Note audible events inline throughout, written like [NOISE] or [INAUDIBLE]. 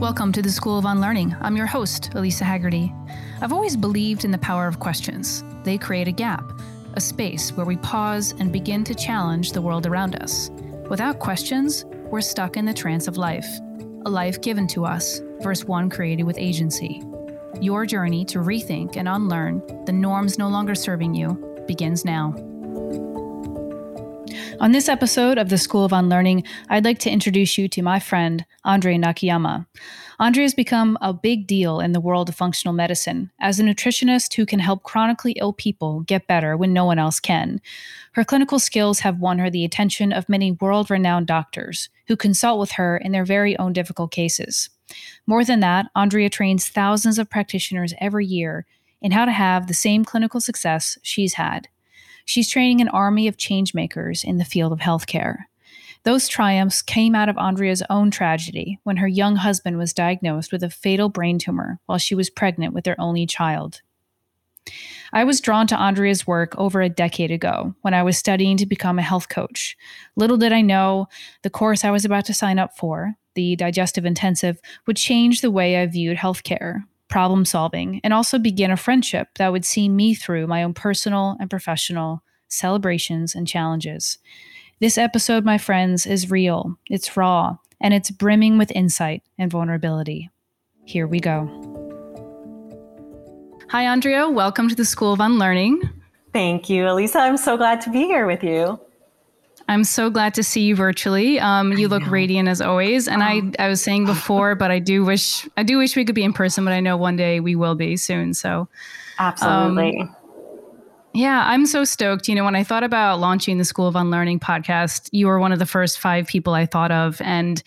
Welcome to the School of Unlearning. I'm your host, Elisa Haggerty. I've always believed in the power of questions. They create a gap, a space where we pause and begin to challenge the world around us. Without questions, we're stuck in the trance of life, a life given to us versus one created with agency. Your journey to rethink and unlearn the norms no longer serving you begins now. On this episode of the School of Unlearning, I'd like to introduce you to my friend, Andrea Nakayama. Andrea has become a big deal in the world of functional medicine as a nutritionist who can help chronically ill people get better when no one else can. Her clinical skills have won her the attention of many world renowned doctors who consult with her in their very own difficult cases. More than that, Andrea trains thousands of practitioners every year in how to have the same clinical success she's had. She's training an army of changemakers in the field of healthcare. Those triumphs came out of Andrea's own tragedy when her young husband was diagnosed with a fatal brain tumor while she was pregnant with their only child. I was drawn to Andrea's work over a decade ago when I was studying to become a health coach. Little did I know the course I was about to sign up for, the digestive intensive, would change the way I viewed healthcare, problem solving, and also begin a friendship that would see me through my own personal and professional celebrations and challenges. This episode, my friends, is real, it's raw, and it's brimming with insight and vulnerability. Here we go. Hi, Andrea. Welcome to the School of Unlearning. Thank you, Elisa. I'm so glad to be here with you. I'm so glad to see you virtually. Um, you look radiant as always, and I, I was saying before, but I do wish I do wish we could be in person, but I know one day we will be soon. So, absolutely. Um, yeah, I'm so stoked. You know, when I thought about launching the School of Unlearning podcast, you were one of the first five people I thought of, and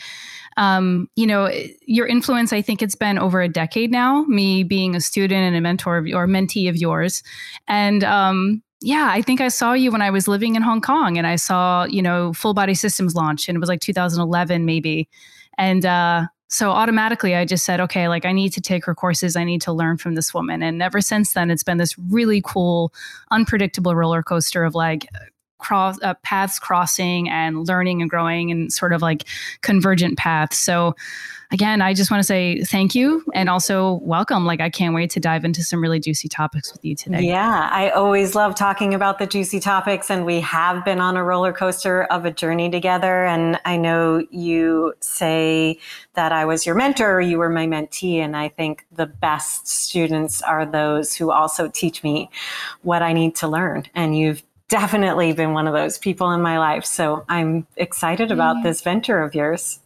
um, you know, your influence, I think it's been over a decade now, me being a student and a mentor of, or mentee of yours. And um, yeah, I think I saw you when I was living in Hong Kong and I saw, you know, full body systems launch and it was like 2011 maybe. And uh, so automatically I just said, okay, like I need to take her courses. I need to learn from this woman. And ever since then, it's been this really cool, unpredictable roller coaster of like cross uh, paths crossing and learning and growing and sort of like convergent paths. So again, I just want to say thank you and also welcome. Like I can't wait to dive into some really juicy topics with you today. Yeah, I always love talking about the juicy topics and we have been on a roller coaster of a journey together and I know you say that I was your mentor, you were my mentee and I think the best students are those who also teach me what I need to learn and you've definitely been one of those people in my life. So I'm excited about this venture of yours.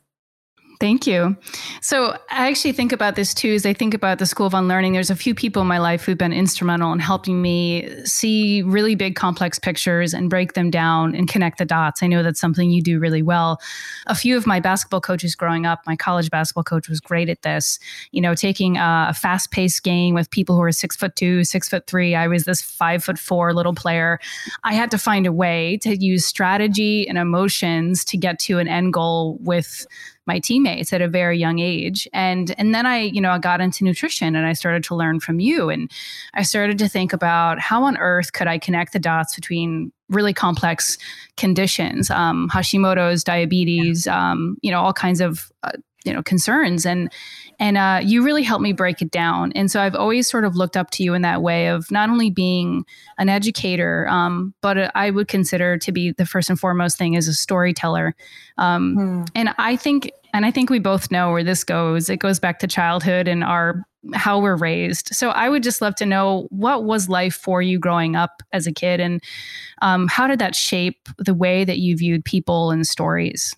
Thank you. So I actually think about this too as I think about the School of Unlearning. There's a few people in my life who've been instrumental in helping me see really big complex pictures and break them down and connect the dots. I know that's something you do really well. A few of my basketball coaches growing up, my college basketball coach was great at this. You know, taking a, fast paced game with people who are six foot two, six foot three. I was this five foot four little player. I had to find a way to use strategy and emotions to get to an end goal with my teammates at a very young age. And and then i you know i got into nutrition and i started to learn from you. And i started to think about how on earth could i connect the dots between really complex conditions um, hashimoto's diabetes um, you know all kinds of uh, you know concerns. And and uh, you really helped me break it down. And so i've always sort of looked up to you in that way of not only being an educator um, but i would consider to be the first and foremost thing as a storyteller. Um, hmm. and i think and i think we both know where this goes. It goes back to childhood and our how we're raised. So i would just love to know what was life for you growing up as a kid? And um, how did that shape the way that you viewed people and stories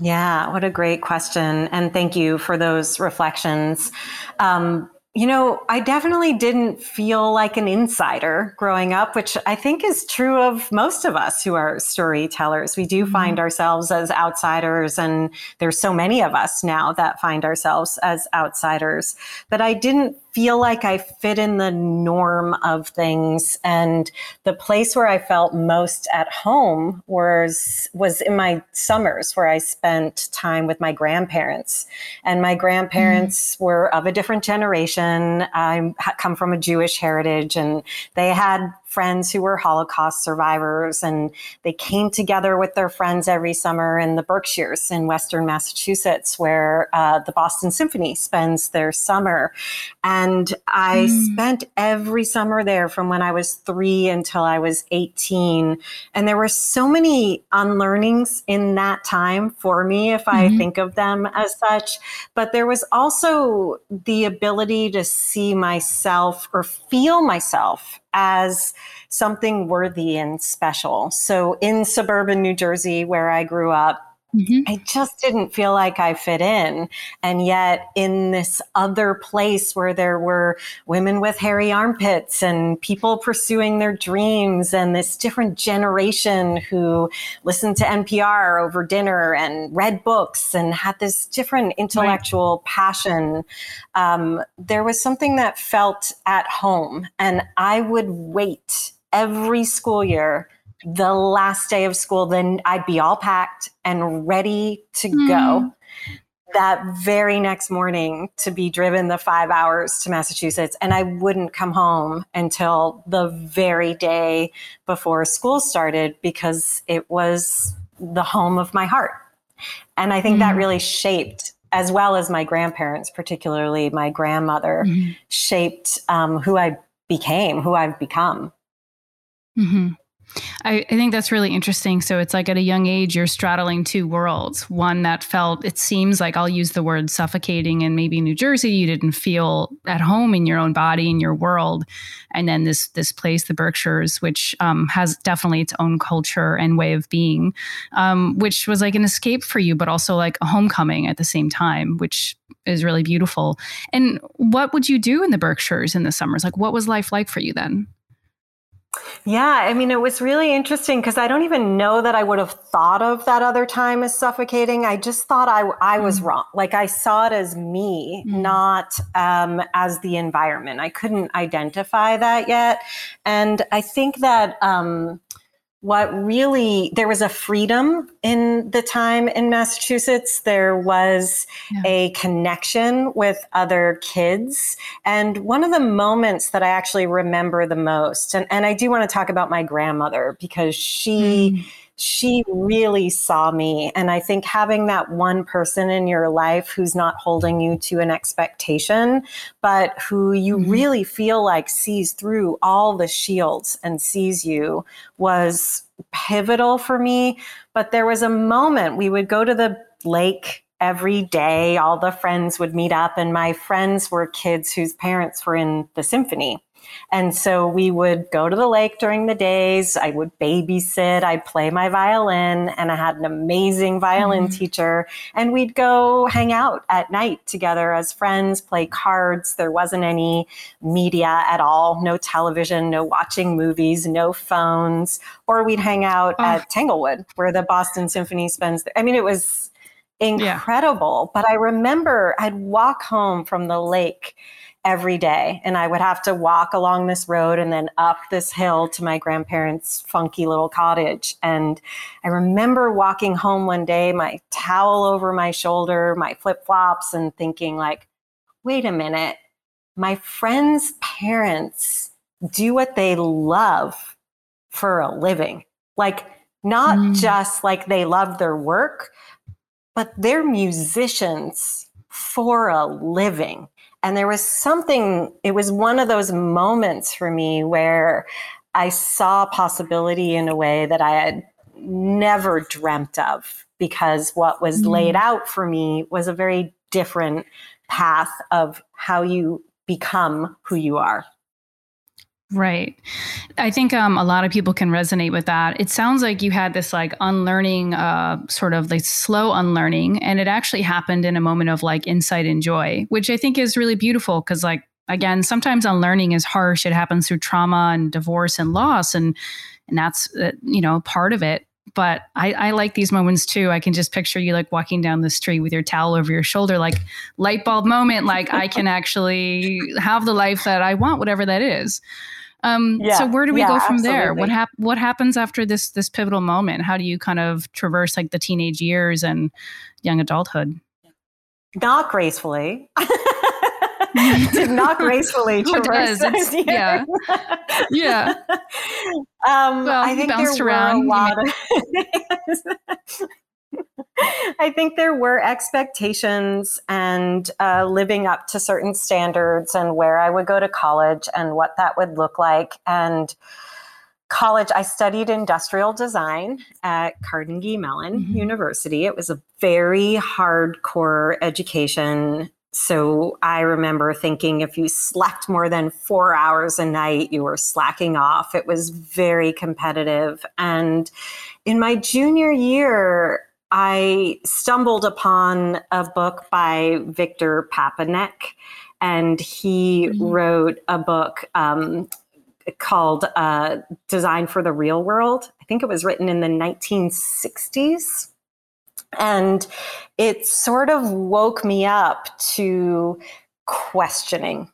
yeah, what a great question. And thank you for those reflections. Um, you know, I definitely didn't feel like an insider growing up, which I think is true of most of us who are storytellers. We do mm-hmm. find ourselves as outsiders, and there's so many of us now that find ourselves as outsiders. But I didn't feel like I fit in the norm of things. And the place where I felt most at home was, was in my summers where I spent time with my grandparents. And my grandparents mm. were of a different generation. I come from a Jewish heritage and they had friends who were Holocaust survivors, and they came together with their friends every summer in the Berkshires in Western Massachusetts, where uh, the Boston Symphony spends their summer. And I mm. spent every summer there from when I was three until I was 18. And there were so many unlearnings in that time for me, if mm-hmm. I think of them as such. But there was also the ability to see myself or feel myself as something worthy and special. So in suburban New Jersey, where I grew up, Mm-hmm. I just didn't feel like I fit in. And yet, in this other place where there were women with hairy armpits and people pursuing their dreams, and this different generation who listened to NPR over dinner and read books and had this different intellectual right. passion, um, there was something that felt at home. And I would wait every school year the last day of school, then I'd be all packed and ready to mm. go that very next morning to be driven the five hours to Massachusetts. And I wouldn't come home until the very day before school started because it was the home of my heart. And I think mm. that really shaped as well as my grandparents, particularly my grandmother, mm-hmm. shaped um, who I became, who I've become. Mm-hmm. I, I, think that's really interesting. So it's like at a young age, you're straddling two worlds. One that felt, it seems like I'll use the word suffocating, and maybe New Jersey, you didn't feel at home in your own body, in your world. And then this this place, the Berkshires, which um, has definitely its own culture and way of being, um, which was like an escape for you, but also like a homecoming at the same time, which is really beautiful. And what would you do in the Berkshires in the summers? Like, what was life like for you then? Yeah, I mean, it was really interesting because I don't even know that I would have thought of that other time as suffocating. I just thought I, I was mm. wrong. Like I saw it as me, mm. not um, as the environment. I couldn't identify that yet. And I think that um, what really there was a freedom in the time in Massachusetts. There was yeah. a connection with other kids. And one of the moments that I actually remember the most, and, and I do want to talk about my grandmother because she mm she really saw me. And I think having that one person in your life who's not holding you to an expectation, but who you mm-hmm. really feel like sees through all the shields and sees you was pivotal for me. But there was a moment we would go to the lake every day. All the friends would meet up, and my friends were kids whose parents were in the symphony. And so we would go to the lake during the days. I would babysit. I'd play my violin, and I had an amazing violin mm-hmm. teacher. And we'd go hang out at night together as friends, play cards. There wasn't any media at all no television, no watching movies, no phones. Or we'd hang out oh. at Tanglewood, where the Boston Symphony spends. I mean, it was incredible. Yeah. But I remember I'd walk home from the lake every day. And I would have to walk along this road and then up this hill to my grandparents' funky little cottage. And I remember walking home one day, my towel over my shoulder, my flip flops, and thinking, like, wait a minute, my friends' parents do what they love for a living. Like, not mm. just like they love their work, but they're musicians for a living. And there was something, it was one of those moments for me where I saw possibility in a way that I had never dreamt of because what was mm. laid out for me was a very different path of how you become who you are. Right. I think um, a lot of people can resonate with that. It sounds like you had this like unlearning, uh, sort of like slow unlearning, and it actually happened in a moment of like insight and joy, which I think is really beautiful because, like, again, sometimes unlearning is harsh. It happens through trauma and divorce and loss, and and that's uh, you know part of it. But I, I like these moments too. I can just picture you like walking down the street with your towel over your shoulder, like light bulb moment. Like I can actually have the life that I want, whatever that is. Um, yeah, so where do we yeah, go from absolutely. there? What hap- What happens after this this pivotal moment? How do you kind of traverse like the teenage years and young adulthood? Not gracefully. [LAUGHS] [LAUGHS] did not [LAUGHS] gracefully traverse yeah [LAUGHS] yeah um, well, I think there around. were a lot of I think there were expectations and uh, living up to certain standards and where I would go to college and what that would look like. And college, I studied industrial design at Carnegie Mellon mm-hmm. University. It was a very hardcore education. So I remember thinking if you slept more than four hours a night, you were slacking off. It was very competitive. And in my junior year, I stumbled upon a book by Victor Papanek, and he mm-hmm. wrote a book um, called uh, Design for the Real World. I think it was written in the 1960s. And it sort of woke me up to questioning.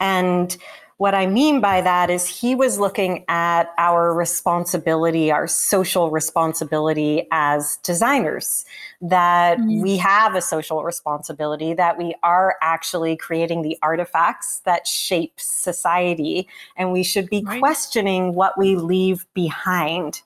And what I mean by that is he was looking at our responsibility, our social responsibility as designers, that mm-hmm. we have a social responsibility, that we are actually creating the artifacts that shape society, and we should be right. questioning what we leave behind.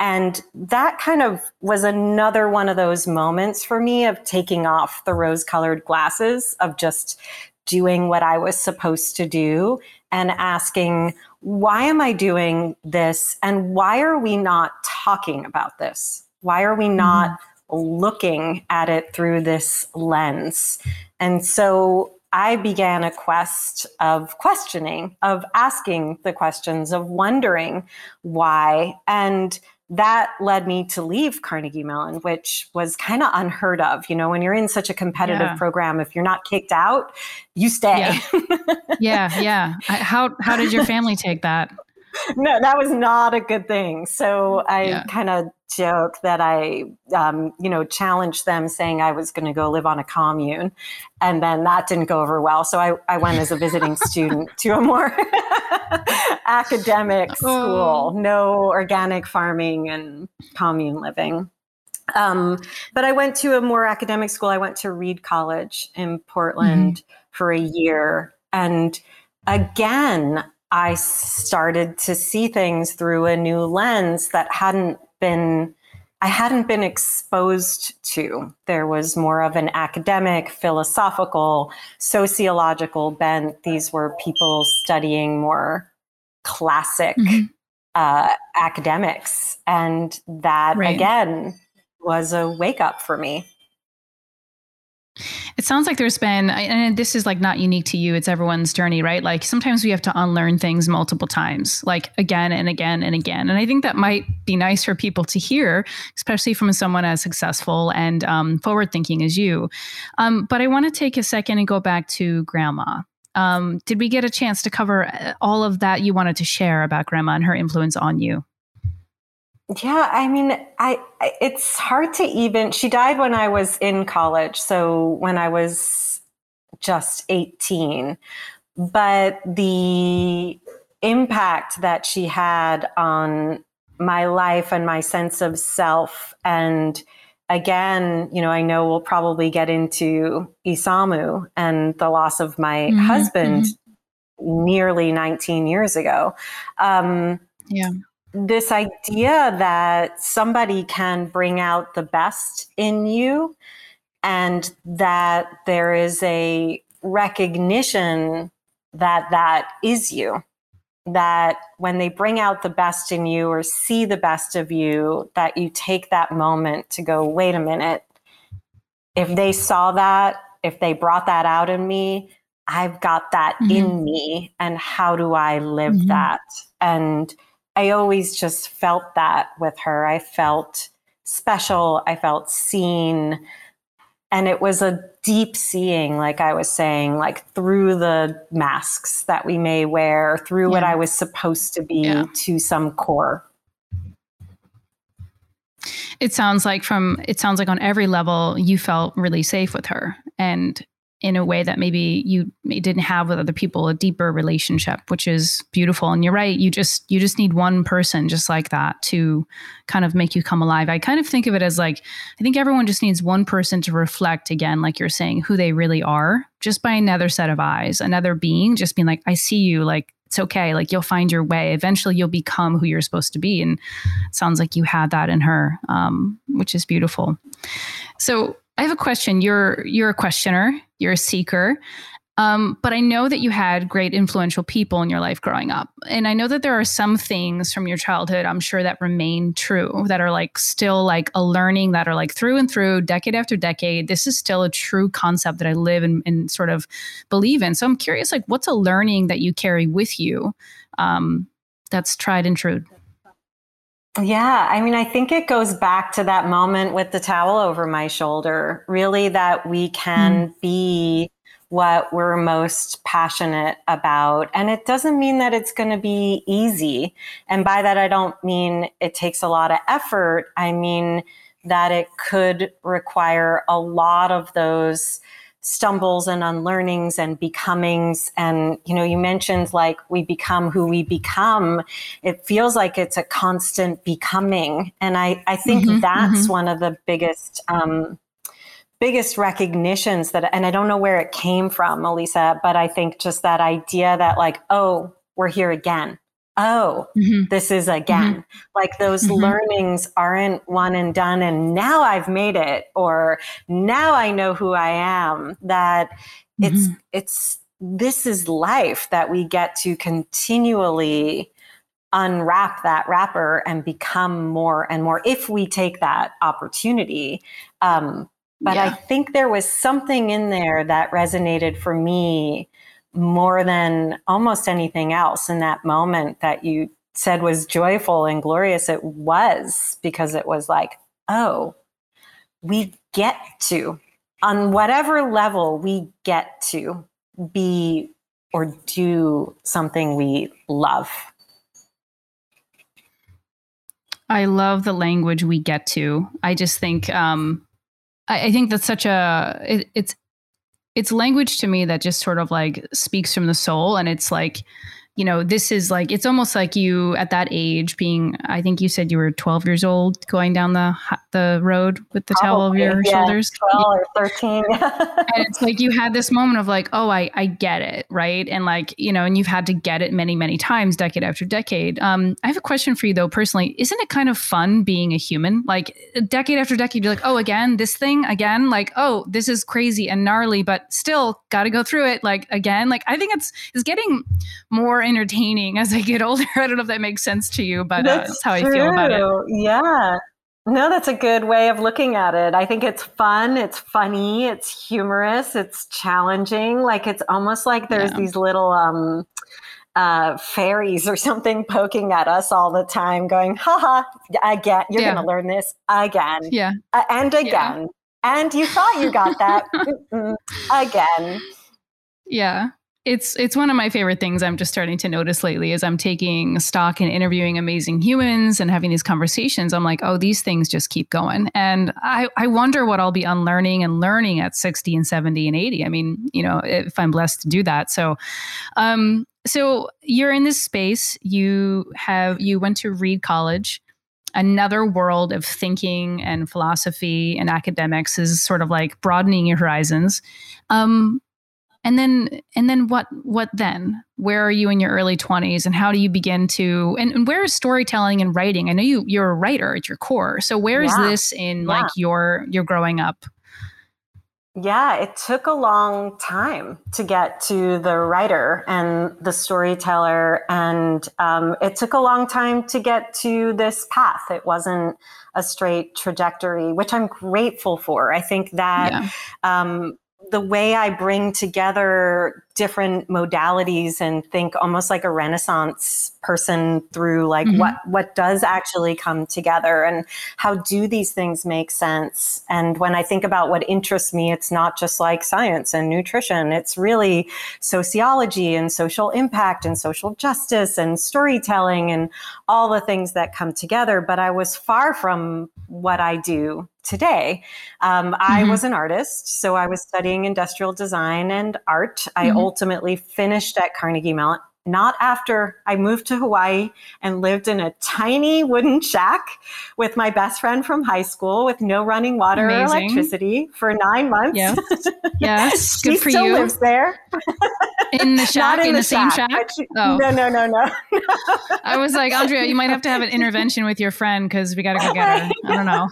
And that kind of was another one of those moments for me of taking off the rose colored glasses, of just doing what I was supposed to do and asking, why am I doing this? And why are we not talking about this? Why are we not mm-hmm. looking at it through this lens? And so I began a quest of questioning, of asking the questions, of wondering why. And that led me to leave Carnegie Mellon, which was kind of unheard of. You know, when you're in such a competitive yeah. program, if you're not kicked out, you stay. Yeah, [LAUGHS] yeah. yeah. How how did your family take that? no, that was not a good thing. So I yeah. kind of joke that I, um, you know, challenged them saying I was going to go live on a commune. And then that didn't go over well. So I, I went as a visiting [LAUGHS] student to a more [LAUGHS] academic school, oh. no organic farming and commune living. Um, but I went to a more academic school. I went to Reed College in Portland mm-hmm. for a year. And again, I started to see things through a new lens that hadn't been I hadn't been exposed to. There was more of an academic, philosophical, sociological bent. These were people studying more classic mm-hmm. uh, academics. And that, right. again, was a wake up for me. It sounds like there's been, and this is like not unique to you, it's everyone's journey, right? Like sometimes we have to unlearn things multiple times, like again and again and again. And I think that might be nice for people to hear, especially from someone as successful and um, forward thinking as you. Um, but I want to take a second and go back to grandma. Um, did we get a chance to cover uh, all of that you wanted to share about grandma and her influence on you? Yeah, I mean, I it's hard to even. She died when I was in college, so when I was just 18. But the impact that she had on my life and my sense of self and again, you know, I know we'll probably get into Isamu and the loss of my mm-hmm, husband mm-hmm. nearly 19 years ago. Um, yeah this idea that somebody can bring out the best in you and that there is a recognition that that is you that when they bring out the best in you or see the best of you that you take that moment to go wait a minute if they saw that if they brought that out in me i've got that mm-hmm. in me and how do i live mm-hmm. that and I always just felt that with her. I felt special. I felt seen. And it was a deep seeing, like I was saying, like through the masks that we may wear, through yeah. what I was supposed to be yeah. to some core. It sounds like from it sounds like on every level you felt really safe with her and in a way that maybe you didn't have with other people a deeper relationship which is beautiful and you're right you just you just need one person just like that to kind of make you come alive i kind of think of it as like i think everyone just needs one person to reflect again like you're saying who they really are just by another set of eyes, another being, just being like, I see you, like, it's okay. Like you'll find your way. Eventually, you'll become who you're supposed to be. And it sounds like you had that in her, um, which is beautiful. So I have a question. You're you're a questioner. You're a seeker. Um, but I know that you had great influential people in your life growing up. And I know that there are some things from your childhood, I'm sure, that remain true, that are like still like a learning that are like through and through, decade after decade. This is still a true concept that I live and, and sort of believe in. So I'm curious, like, what's a learning that you carry with you um, that's tried and true? Yeah, I mean, I think it goes back to that moment with the towel over my shoulder, really, that we can mm. be what we're most passionate about. And it doesn't mean that it's going to be easy. And by that, I don't mean it takes a lot of effort. I mean that it could require a lot of those stumbles and unlearnings and becomings and you know you mentioned like we become who we become it feels like it's a constant becoming and i i think mm-hmm, that's mm-hmm. one of the biggest um biggest recognitions that, and I don't know where it came from, Elisa, but I think just that idea that, like, oh, we're here again. Oh, mm-hmm. this is again. Mm-hmm. Like those mm-hmm. learnings aren't one and done, and now I've made it, or now I know who I am. That it's, mm-hmm. it's, this is life that we get to continually unwrap that wrapper and become more and more if we take that opportunity um, but yeah. I think there was something in there that resonated for me more than almost anything else in that moment that you said was joyful and glorious. It was because it was like, oh, we get to, on whatever level, we get to be or do something we love. I love the language we get to. I just think um, I, I think that's such a it, it's it's language to me that just sort of like speaks from the soul and it's like you know, this is like it's almost like you at that age being. I think you said you were 12 years old going down the the road with the Probably, towel over your yeah, shoulders. 12 or 13. [LAUGHS] and it's like you had this moment of like, oh, I I get it, right? And like you know, and you've had to get it many many times, decade after decade. Um, I have a question for you though, personally. Isn't it kind of fun being a human? Like decade after decade, you're like, oh, again, this thing again. Like, oh, this is crazy and gnarly, but still got to go through it. Like again, like I think it's it's getting more entertaining as I get [LAUGHS] older. I don't know if that makes sense to you, but that's, uh, that's how true. I feel about it. Yeah. No, that's a good way of looking at it. I think it's fun, it's funny, it's humorous, it's challenging. Like it's almost like there's yeah. these little um uh, fairies or [LAUGHS] something poking at us all the time, going, "Ha haha, again, you're yeah. going to learn this again. Yeah. Uh, and again. Yeah. And you thought you got that [LAUGHS] again. Yeah it's it's one of my favorite things I'm just starting to notice lately as I'm taking stock and interviewing amazing humans and having these conversations. I'm like, oh, these things just keep going. And I, I wonder what I'll be unlearning and learning at 60 and 70 and 80. I mean, you know, if I'm blessed to do that. So um, so you're in this space, you have you went to Reed College another world of thinking and philosophy and academics is sort of like broadening your horizons. Um, and then and then what what then where are you in your early 20s and how do you begin to and, and where is storytelling and writing i know you you're a writer at your core so where is yeah. this in yeah. like your your growing up yeah it took a long time to get to the writer and the storyteller and um, it took a long time to get to this path it wasn't a straight trajectory which i'm grateful for i think that yeah. um, the way I bring together different modalities and think almost like a renaissance person through like mm-hmm. what what does actually come together and how do these things make sense? And when i think about what interests me it's not just like science and nutrition. It's really sociology and social impact and social justice and storytelling and all the things that come together. But i was far from what i do today. Um, mm-hmm. I was an artist, so I was studying industrial design and art. I mm-hmm. ultimately finished at Carnegie Mellon not after I moved to Hawaii and lived in a tiny wooden shack with my best friend from high school with no running water Amazing. or electricity for nine months. Yes. [LAUGHS] Yes. Good she for still you. lives there. In the [LAUGHS] shack, in, in, the, the shack, same shack? She, oh. No, no, no, [LAUGHS] no. I was like, Andrea, you might have to have an intervention with your friend because we got to go get her. I don't know.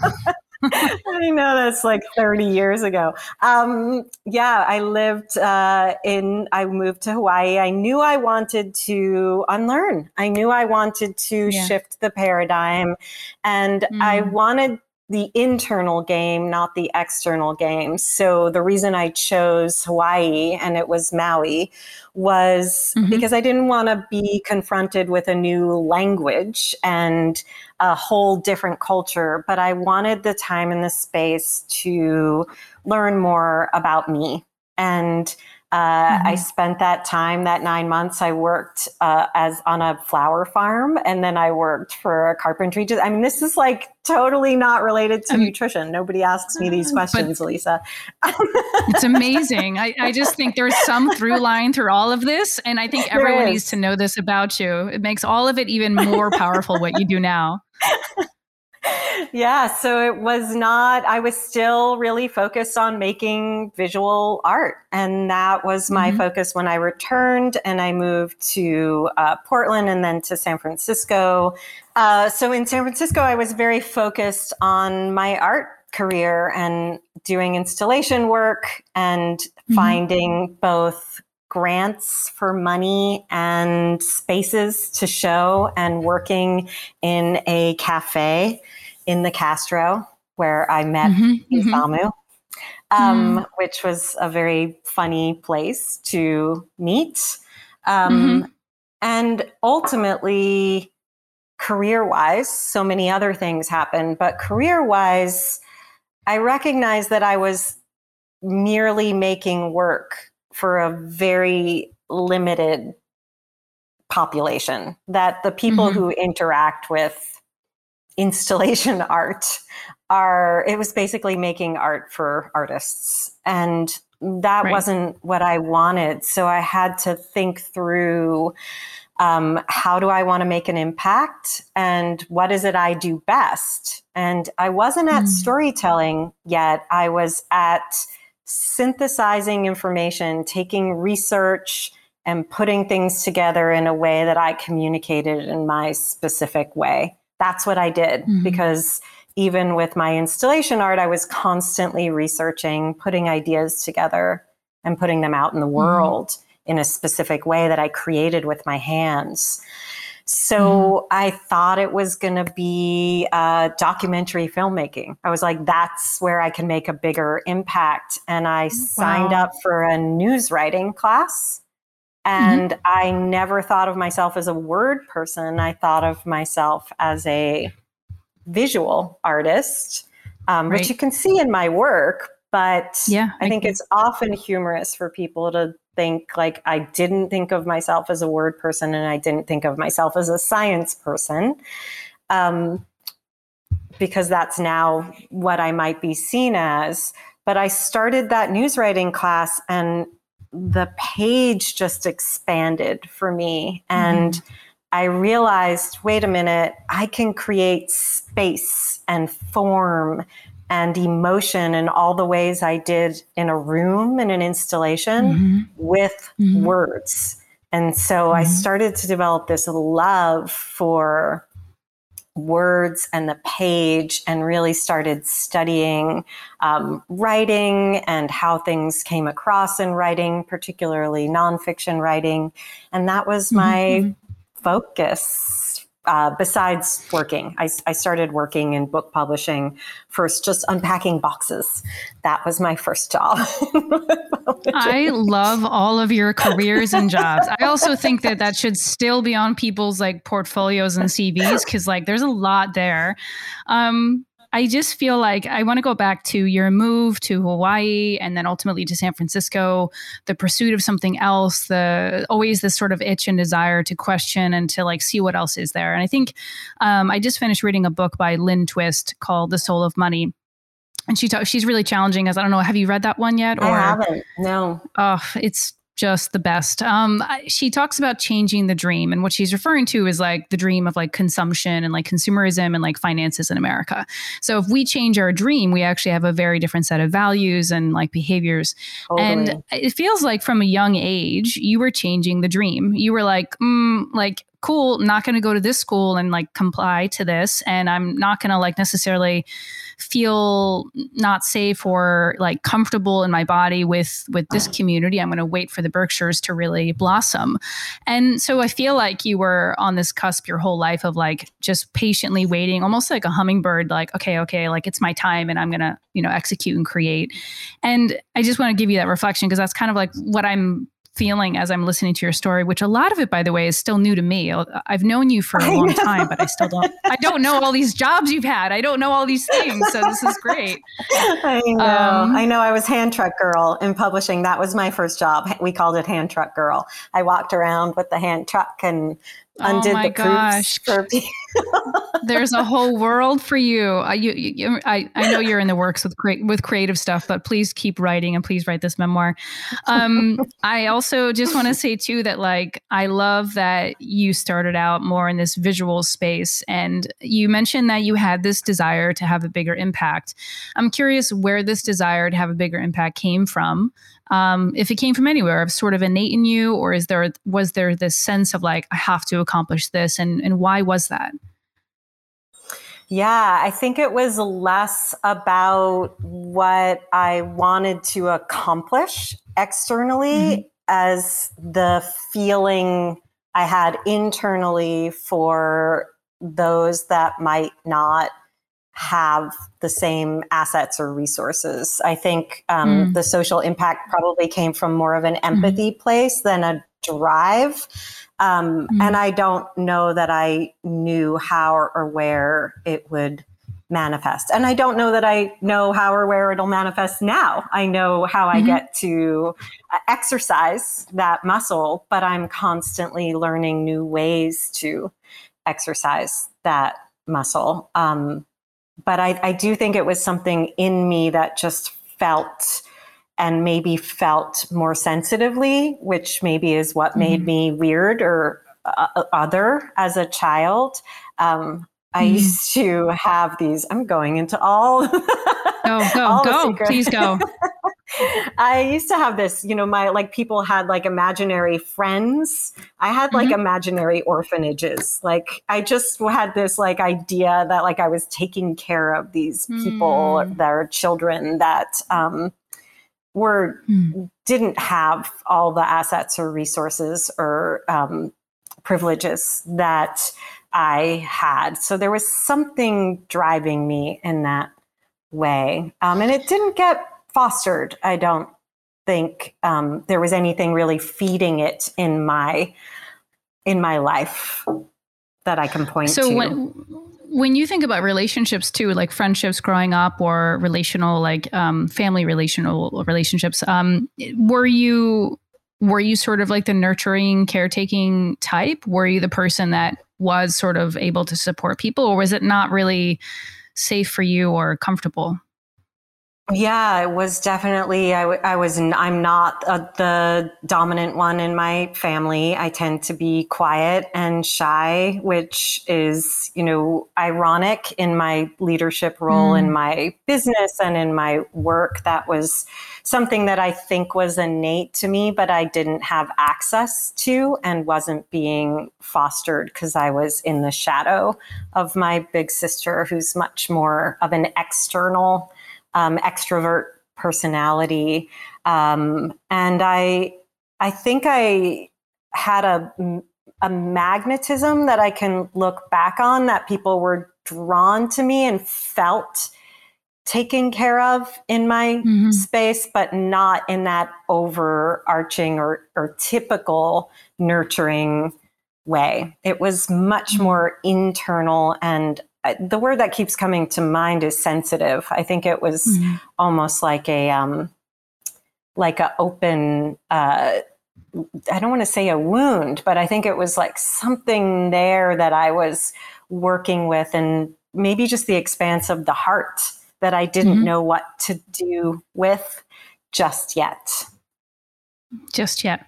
I know that's like 30 years ago. Um, yeah, I lived uh, in, I moved to Hawaii. I knew I wanted to unlearn. I knew I wanted to yeah. shift the paradigm. And mm. I wanted the internal game, not the external game. So the reason I chose Hawaii and it was Maui was mm-hmm. because I didn't want to be confronted with a new language and a whole different culture, but I wanted the time and the space to learn more about me and uh, mm-hmm. I spent that time, that nine months, I worked uh, as on a flower farm, and then I worked for a carpentry. Just, I mean, this is like totally not related to um, nutrition. Nobody asks me these questions, Lisa. it's [LAUGHS] amazing. I, I, just think there's some through line through all of this, and I think everyone needs to know this about you. It makes all of it even more powerful what you do now [LAUGHS] yeah, so it was not, I was still really focused on making visual art. And that was my mm-hmm. focus when I returned and I moved to uh, Portland and then to San Francisco. Uh, so in San Francisco, I was very focused on my art career and doing installation work and mm-hmm. finding both grants for money and spaces to show and working in a cafe in the Castro where I met mm-hmm, Isamu, mm-hmm. um, mm. which was a very funny place to meet. Um, mm-hmm. And ultimately, career wise, so many other things happened, but career wise, I recognized that I was merely making work for a very limited population, that the people mm-hmm. who interact with installation [LAUGHS] art are it was basically making art for artists. And that right. wasn't what i wanted. So i had to think through um, how do i want to make an impact? And what is it i do best? And i wasn't at mm. storytelling yet. I was at synthesizing information taking research and putting things together in a way that i communicated in my specific way that's what I did mm-hmm. because even with my installation art, I was constantly researching, putting ideas together, and putting them out in the mm-hmm. world mm-hmm. in a specific way that I created with my hands. So mm-hmm. I thought it was going to be uh, documentary filmmaking. I was like, that's where I can make a bigger impact. And I wow. signed up for a news writing class. Mm-hmm. And mm-hmm. I never thought of myself as a word person. I thought of myself as a visual artist, um, right. which you can see in my work. But yeah, I, I think can. it's often humorous for people to think like I didn't think of myself as a word person and I didn't think of myself as a science person. Um, because that's now what I might be seen as. But I started that news writing class and the page just expanded for me. And mm-hmm. I realized wait a minute, I can create space and form and emotion in all the ways I did in a room in an installation mm-hmm. with mm-hmm. words. And so I mm-hmm. started to develop this love for words and the page and really started studying um, writing and how things came across in writing, particularly nonfiction writing. And that was my mm-hmm. focus uh, besides working, I, I, started working in book publishing first, just unpacking boxes. That was my first job. [LAUGHS] I love all of your careers and jobs. I also think that that should still be on people's like portfolios and CVs because like there's a lot there. Um, I just feel like I want to go back to your move to Hawaii and then ultimately to San Francisco, the pursuit of something else, the always this sort of itch and desire to question and to like see what else is there. And I think um, I just finished reading a book by Lynn Twist called The Soul of Money. And she talks she's really challenging us. I don't know have you read that one yet or? i haven't no. Oh it's just the best. Um, she talks about changing the dream, and what she's referring to is like the dream of like consumption and like consumerism and like finances in America. So if we change our dream, we actually have a very different set of values and like behaviors. Totally. And it feels like from a young age, you were changing the dream. You were like, mm, like cool, not going to go to this school and like comply to this. And I'm not going to like necessarily feel not safe or like comfortable in my body with with this uh-huh. community i'm going to wait for the berkshires to really blossom. And so i feel like you were on this cusp your whole life of like just patiently waiting almost like a hummingbird like okay okay like it's my time and i'm going to you know execute and create. And i just want to give you that reflection because that's kind of like what i'm feeling as I'm listening to your story, which a lot of it, by the way, is still new to me. I've known you for a long time, but I still don't. I don't know all these jobs you've had. I don't know all these things. So this is great. I know. Um, I know. I was hand truck girl in publishing. That was my first job. We called it hand truck girl. I walked around with the hand truck and undid oh the gosh. [LAUGHS] There's a whole world for you. I, you, you, I, I know you're in the works with cre- with creative stuff, but please keep writing and please write this memoir. Um, [LAUGHS] I also just want to say too that like I love that you started out more in this visual space, and you mentioned that you had this desire to have a bigger impact. I'm curious where this desire to have a bigger impact came from um, if it came from anywhere, of sort of innate in you, or is there was there this sense of like I have to accomplish this, and and why was that? Yeah, I think it was less about what I wanted to accomplish externally mm-hmm. as the feeling I had internally for those that might not have the same assets or resources. I think um, mm. the social impact probably came from more of an mm-hmm. empathy mm. place than a drive. Um, mm. And I don't know that I knew how or where it would manifest. And I don't know that I know how or where it'll manifest now. I know how mm-hmm. I get to uh, exercise that muscle, but I'm constantly learning new ways to exercise that muscle. Um, but I, I do think it was something in me that just felt and maybe felt more sensitively, which maybe is what mm-hmm. made me weird or uh, other as a child. Um, I mm. used to have these. I'm going into all. [LAUGHS] go go go! Please go. [LAUGHS] I used to have this, you know, my like people had like imaginary friends. I had like mm-hmm. imaginary orphanages. Like I just had this like idea that like I was taking care of these people, mm. their children that um, were mm. didn't have all the assets or resources or um, privileges that I had. So there was something driving me in that way, um, and it didn't get fostered. I don't think um, there was anything really feeding it in my in my life that I can point so to. when when you think about relationships too, like friendships growing up or relational, like um, family relational relationships, um, were you were you sort of like the nurturing, caretaking type? Were you the person that was sort of able to support people, or was it not really safe for you or comfortable? Yeah, it was definitely. I, w- I was. I'm not a, the dominant one in my family. I tend to be quiet and shy, which is, you know, ironic in my leadership role mm. in my business and in my work. That was something that I think was innate to me, but I didn't have access to and wasn't being fostered because I was in the shadow of my big sister, who's much more of an external um, extrovert personality, um, and I I think I had a a magnetism that I can look back on that people were drawn to me and felt taken care of in my mm-hmm. space, but not in that overarching or, or typical nurturing way. It was much mm-hmm. more internal and the word that keeps coming to mind is sensitive. I think it was mm-hmm. almost like a um, like a open. Uh, I don't want to say a wound, but I think it was like something there that I was working with, and maybe just the expanse of the heart that I didn't mm-hmm. know what to do with just yet. Just yet.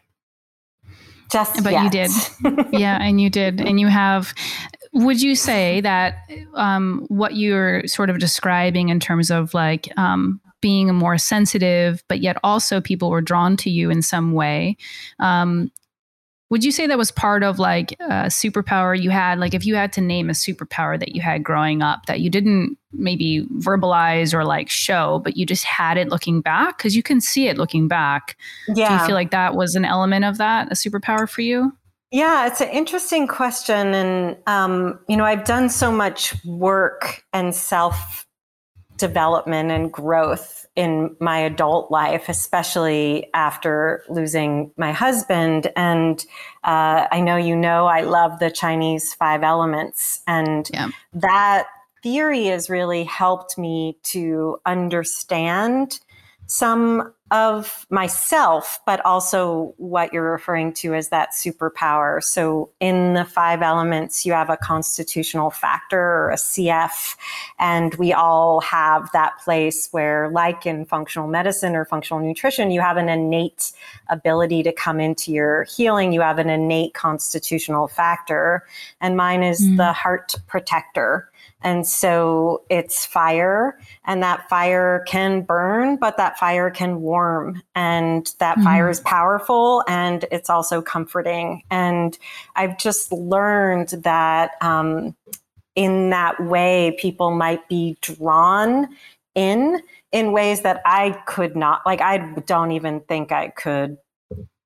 Just but yet. you did. [LAUGHS] yeah, and you did. And you have would you say that um, what you're sort of describing in terms of like um, being more sensitive, but yet also people were drawn to you in some way? Um, would you say that was part of like a superpower you had? Like, if you had to name a superpower that you had growing up that you didn't maybe verbalize or like show, but you just had it looking back because you can see it looking back. Yeah. Do you feel like that was an element of that, a superpower for you? Yeah, it's an interesting question. And, um, you know, I've done so much work and self development and growth in my adult life, especially after losing my husband. And uh, I know you know I love the Chinese five elements. And yeah. that theory has really helped me to understand some of myself, but also what you're referring to as that superpower. So, in the five elements, you have a constitutional factor or a CF, and we all have that place where, like in functional medicine or functional nutrition, you have an innate ability to come into your healing. You have an innate constitutional factor, and mine is mm. the heart protector. And so it's fire, and that fire can burn, but that fire can warm, and that mm-hmm. fire is powerful and it's also comforting. And I've just learned that um, in that way, people might be drawn in in ways that I could not, like, I don't even think I could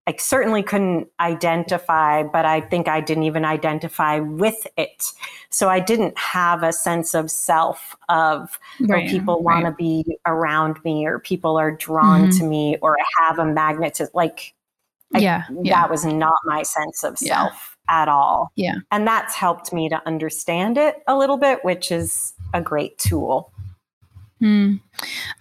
I certainly couldn't identify, but I think I didn't even identify with it. So I didn't have a sense of self of oh, right, people right. want to be around me or people are drawn mm-hmm. to me or I have a magnet to like I, yeah, yeah, that was not my sense of self yeah. at all. Yeah. And that's helped me to understand it a little bit, which is a great tool. Hmm.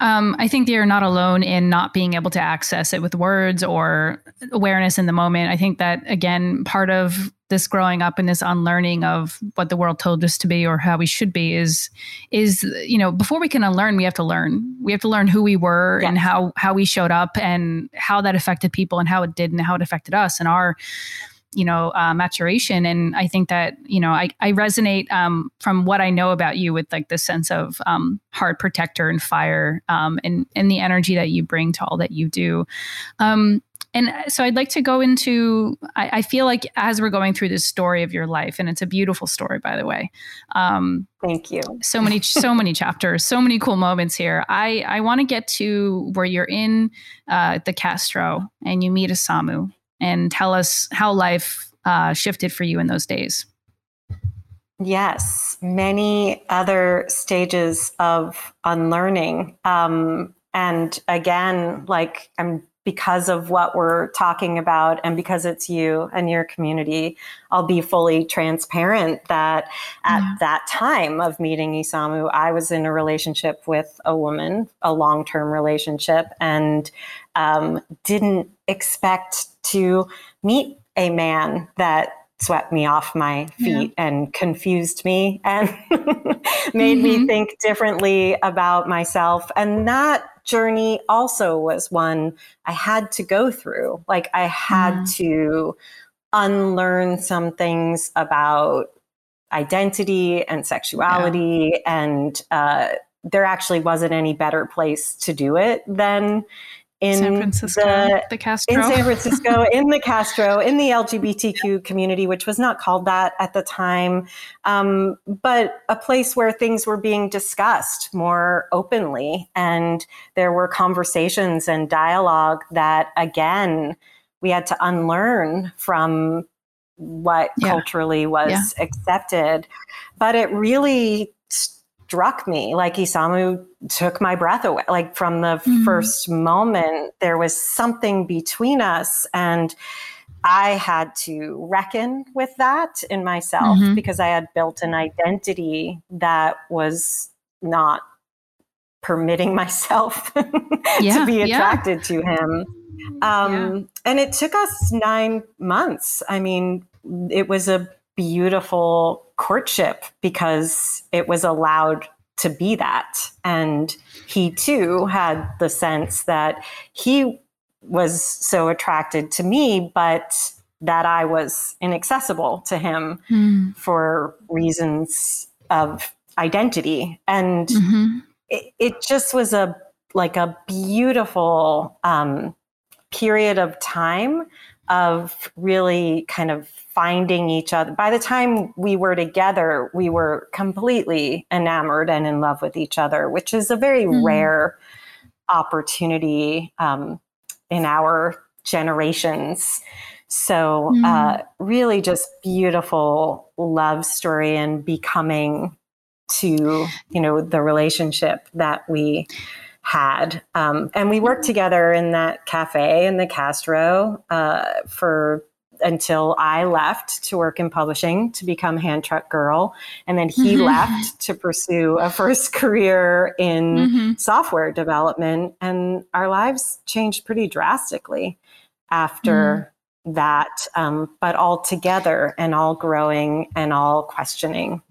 Um, I think you're not alone in not being able to access it with words or awareness in the moment. I think that, again, part of this growing up and this unlearning of what the world told us to be or how we should be is is you know before we can unlearn we have to learn we have to learn who we were yes. and how how we showed up and how that affected people and how it did and how it affected us and our you know uh, maturation and i think that you know i, I resonate um, from what i know about you with like the sense of um, heart protector and fire um, and and the energy that you bring to all that you do um, and so I'd like to go into. I, I, feel like as we're going through this story of your life, and it's a beautiful story, by the way. Um, Thank you. So many, [LAUGHS] so many chapters, so many cool moments here. I I want to get to where you're in uh, the Castro and you meet Isamu, and tell us how life uh, shifted for you in those days. Yes, many other stages of unlearning. Um, and again, like I'm because of what we're talking about and because it's you and your community, I'll be fully transparent that at yeah. that time of meeting Isamu, I was in a relationship with a woman, a long term relationship, and um, didn't expect to meet a man that swept me off my feet yeah. and confused me and [LAUGHS] made mm-hmm. me think differently about myself. And that journey also was one I had to go through. Like I had mm. to unlearn some things about identity and sexuality yeah. and uh, there actually wasn't any better place to do it than in San Francisco, the, the Castro. in San [LAUGHS] Francisco, in the Castro, in the LGBTQ community, which was not called that at the time, um, but a place where things were being discussed more openly, and there were conversations and dialogue that, again, we had to unlearn from what yeah. culturally was yeah. accepted. But it really struck me like Isamu took my breath away. Like from the mm-hmm. first moment, there was something between us. And I had to reckon with that in myself mm-hmm. because I had built an identity that was not permitting [LAUGHS] myself yeah, to be attracted yeah. to him. Um, yeah. And it took us nine months. I mean, it was a beautiful courtship because it was allowed to be that. And he too had the sense that he was so attracted to me, but that I was inaccessible to him Mm. for reasons of identity. And Mhm. it, it just was a like a beautiful um, period of time of really kind of finding each other. By the time we were together, we were completely enamored and in love with each other, which is a very Mm. rare opportunity um, in our generations. So, Mm. uh, really just beautiful love story and becoming to, you know, the relationship that we had. Um, and we worked together in that cafe in the Castro uh, for until I left to work in publishing to become hand truck girl. And then he Mhm. left to pursue a first [LAUGHS] career in Mhm. software development. And our lives changed pretty drastically after that, um, but all together and all growing and all questioning.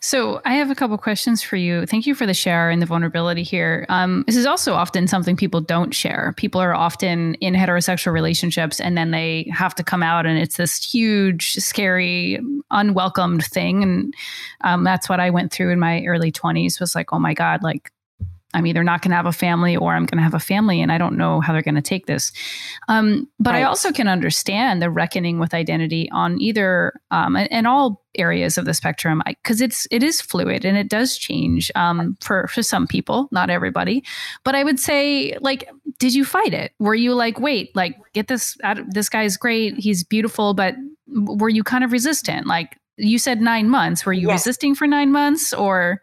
So I have a couple questions for you. Thank you for the share and the vulnerability here. Um, this is also often something people don't share. People are often in heterosexual relationships and then they have to come out, and it's this huge, scary, unwelcomed thing. And um, that's what I went through in my early twenties. Was like, oh my god, like I'm either not going to have a family or I'm going to have a family, and I don't know how they're going to take this. Um, but I also can understand the reckoning with identity on either um, and, all areas of the spectrum because it's it is fluid and it does change um, for for some people, not everybody. But I would say, like, did you fight it? Were you like, wait, like, get this out? This guy's great, he's beautiful, but were you kind of resistant? Like you said, nine months. Were you Yes. resisting for nine months or?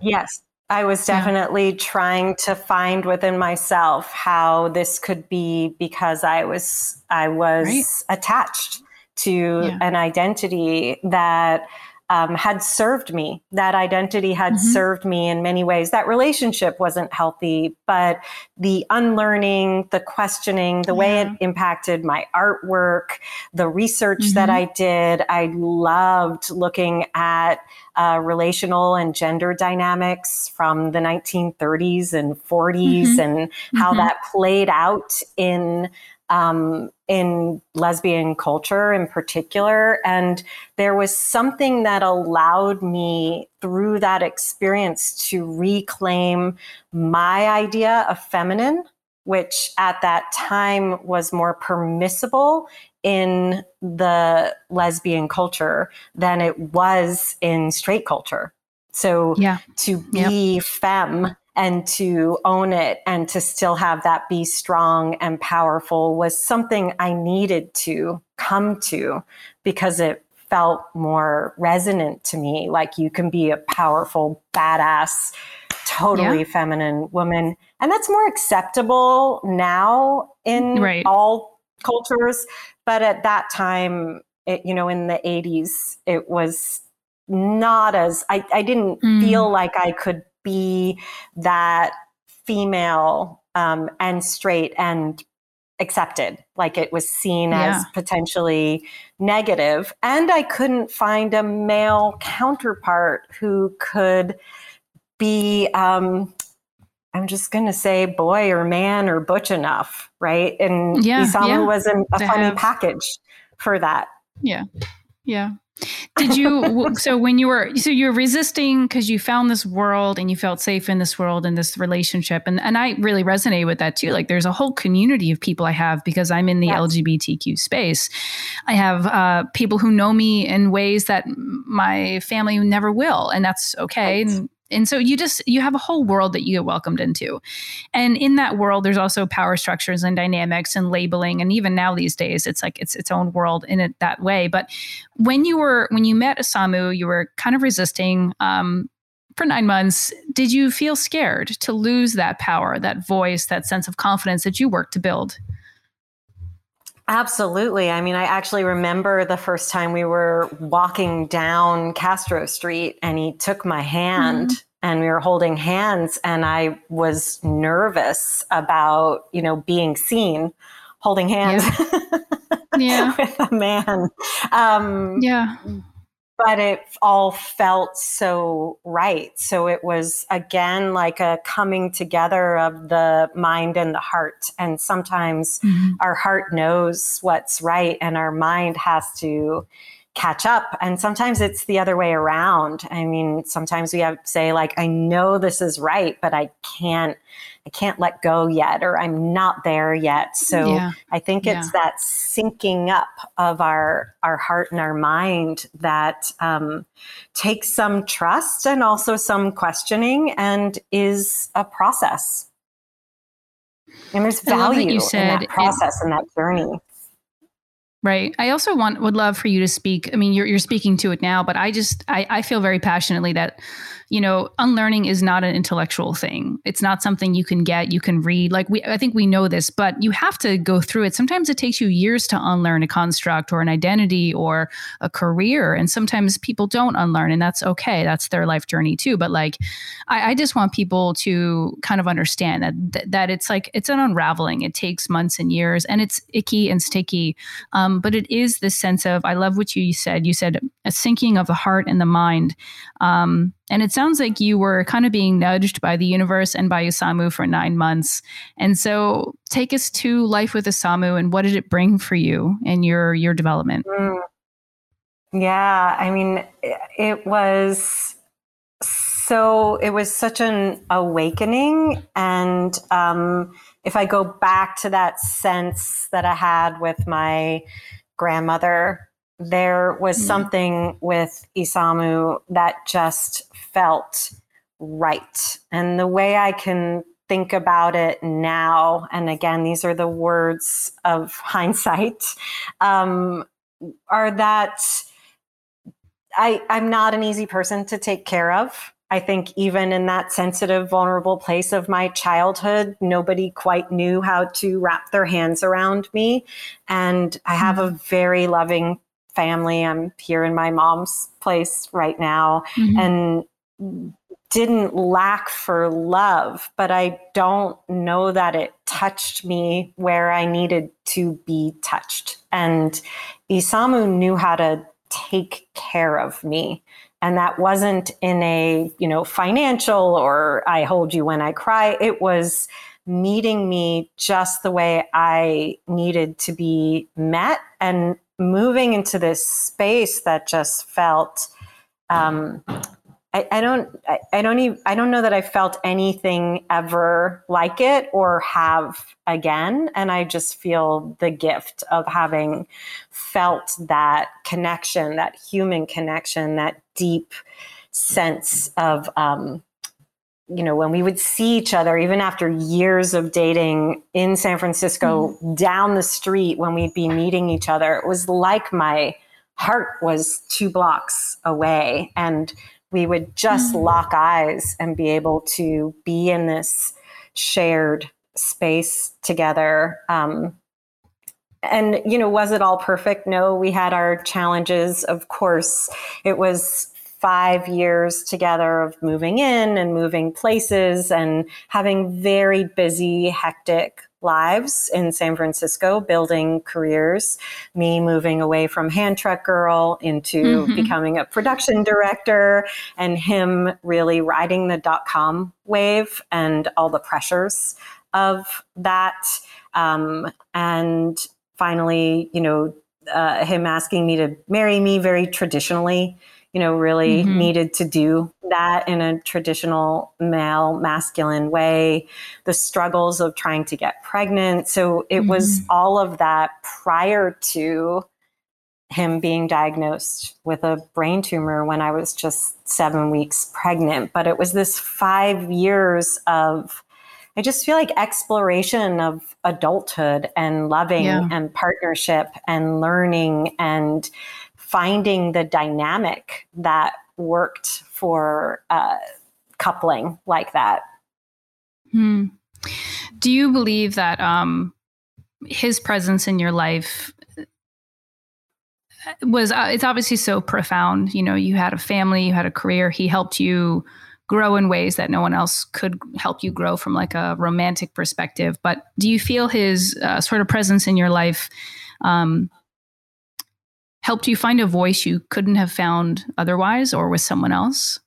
Yes. I was Yeah. definitely trying to find within myself how this could be because I was I was Right. attached to Yeah. an identity that um, had served me. That identity had Mhm. served me in many ways. That relationship wasn't healthy, but the unlearning, the questioning, the way it impacted my artwork, the research that Mhm. I did, I loved looking at uh, relational and gender dynamics from the 1930s and 40s Mhm. and how Mhm. that played out in um, in lesbian culture in particular. And there was something that allowed me through that experience to reclaim my idea of feminine, which at that time was more permissible in the lesbian culture than it was in straight culture. So Yeah. to be femme and to own it and to still have that be strong and powerful was something I needed to come to because it felt more resonant to me. Like you can be a powerful, badass, totally feminine woman. And that's more acceptable now in Right. all cultures. But at that time, it, you know, in the 80s, it was not as, I, I didn't Mm. feel like I could be that female um, and straight and accepted. Like it was seen Yeah. as potentially negative. And I couldn't find a male counterpart who could be, um, I'm just going to say boy or man or butch enough, right? And Yeah, Isamu yeah. was a, a funny have- package for that. Yeah. Yeah. Did you, [LAUGHS] so when you were, so you're resisting because you found this world and you felt safe in this world and this relationship. And, and I really resonate with that too. Like there's a whole community of people I have because I'm in the Yes. LGBTQ space. I have uh, people who know me in ways that my family never will. And that's okay. Right. And, and so you just, you have a whole world that you get welcomed into. And in that world, there's also power structures and dynamics and labeling. And even now these days, it's like it's its own world in it that way. But when you were when you met Isamu, you were kind of resisting um, for nine months. Did you feel scared to lose that power, that voice, that sense of confidence that you worked to build? Absolutely. I mean, I actually remember the first time we were walking down Castro Street and he took my hand and we were holding hands and I was nervous about, you know, being seen holding hands Yeah. [LAUGHS] with a man. Um, Yeah. But it all felt so right. So it was again like a coming together of the mind and the heart. And sometimes mm-hmm. our heart knows what's right and our mind has to catch up. And sometimes it's the other way around. I mean, sometimes we have to say, like, I know this is right, but I can't, I can't let go yet, or I'm not there yet. So yeah. I think it's yeah. that syncing up of our our heart and our mind that um, takes some trust and also some questioning and is a process. And there's value in that process and that journey. Right. I also want would love for you to speak. I mean, you're you're speaking to it now, but I just I, I feel very passionately that you know, unlearning is not an intellectual thing. It's not something you can get, you can read. Like we I think we know this, but you have to go through it. Sometimes it takes you years to unlearn a construct or an identity or a career. And sometimes people don't unlearn, and that's okay. That's their life journey too. But like I, I just want people to kind of understand that that it's like it's an unraveling. It takes months and years and it's icky and sticky. Um, but it is this sense of I love what you said. You said a syncing of the heart and the mind. Um, and it sounds like you were kind of being nudged by the universe and by Isamu for nine months. And so take us to life with Isamu and what did it bring for you in your your development? Mm. Yeah, I mean, it was it was such an awakening and um, if i go back to that sense that i had with my grandmother there was mm something with Isamu that just felt right. And the way I can think about it now, and again, these are the words of [LAUGHS] hindsight, um, are that I, I'm not an easy person to take care of. I think even in that sensitive, vulnerable place of my childhood, nobody quite knew how to wrap their hands around me. And I have a mm. very loving family. I'm here in my mom's place right now mm-hmm. and didn't lack for love, but I don't know that it touched me where I needed to be touched. And Isamu knew how to take care of me. And that wasn't in a, you know, financial or I hold you when I cry. It was meeting me just the way I needed to be met and moving into this space that just felt um, I, I, don't I, I, don't even I don't know that I felt anything ever like it or have again. And I just feel the gift of having felt that connection, that human connection, that deep sense of um, you know, when we would see each other, even after years of dating in San Francisco, mm. down the street when we'd be meeting each other, it was like my heart was two blocks away. And we would just mm. lock eyes and be able to be in this shared space together. Um, and, you know, was it all perfect? No, we had our challenges. Of course, it was five years together of moving in and moving places and having very busy, hectic lives in San Francisco, building careers. Me moving away from Hand Truck Girl into mm-hmm. becoming a production director, and him really riding the dot com wave and all the pressures of that. Um, and finally, you know, uh, him asking me to marry me very traditionally you know, really mm-hmm. needed to do that in a traditional male masculine way, the struggles of trying to get pregnant. So it mm-hmm. was all of that prior to him being diagnosed with a brain tumor when I was just seven weeks pregnant. But it was this five years of, I just feel like exploration of adulthood and loving yeah. and partnership and learning and finding the dynamic that worked for uh, coupling like that. Hmm. Do you believe that um, his presence in your life uh, was uh, it's obviously so profound you know you had a family you had a career he helped you grow in ways that no one else could help you grow from like a romantic perspective but do you feel his uh, sort of presence in your life um, helped you find a voice you couldn't have found otherwise or with someone else?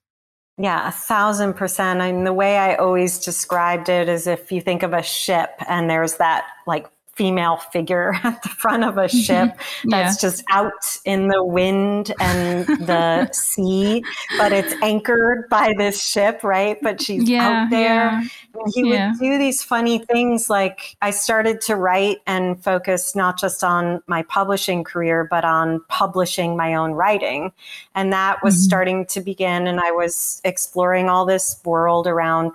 Yeah, a thousand percent. I mean, the way I always described it is if you think of a ship and there's that like female figure [LAUGHS] at the front of a [LAUGHS] ship yeah. that's just out in the wind and the [LAUGHS] sea, but it's anchored by this ship, right? But she's yeah, out there. Yeah. And he would do these funny things like I started to write and focus not just on my publishing career, but on publishing my own writing. And that was mm-hmm. starting to begin. And I was exploring all this world around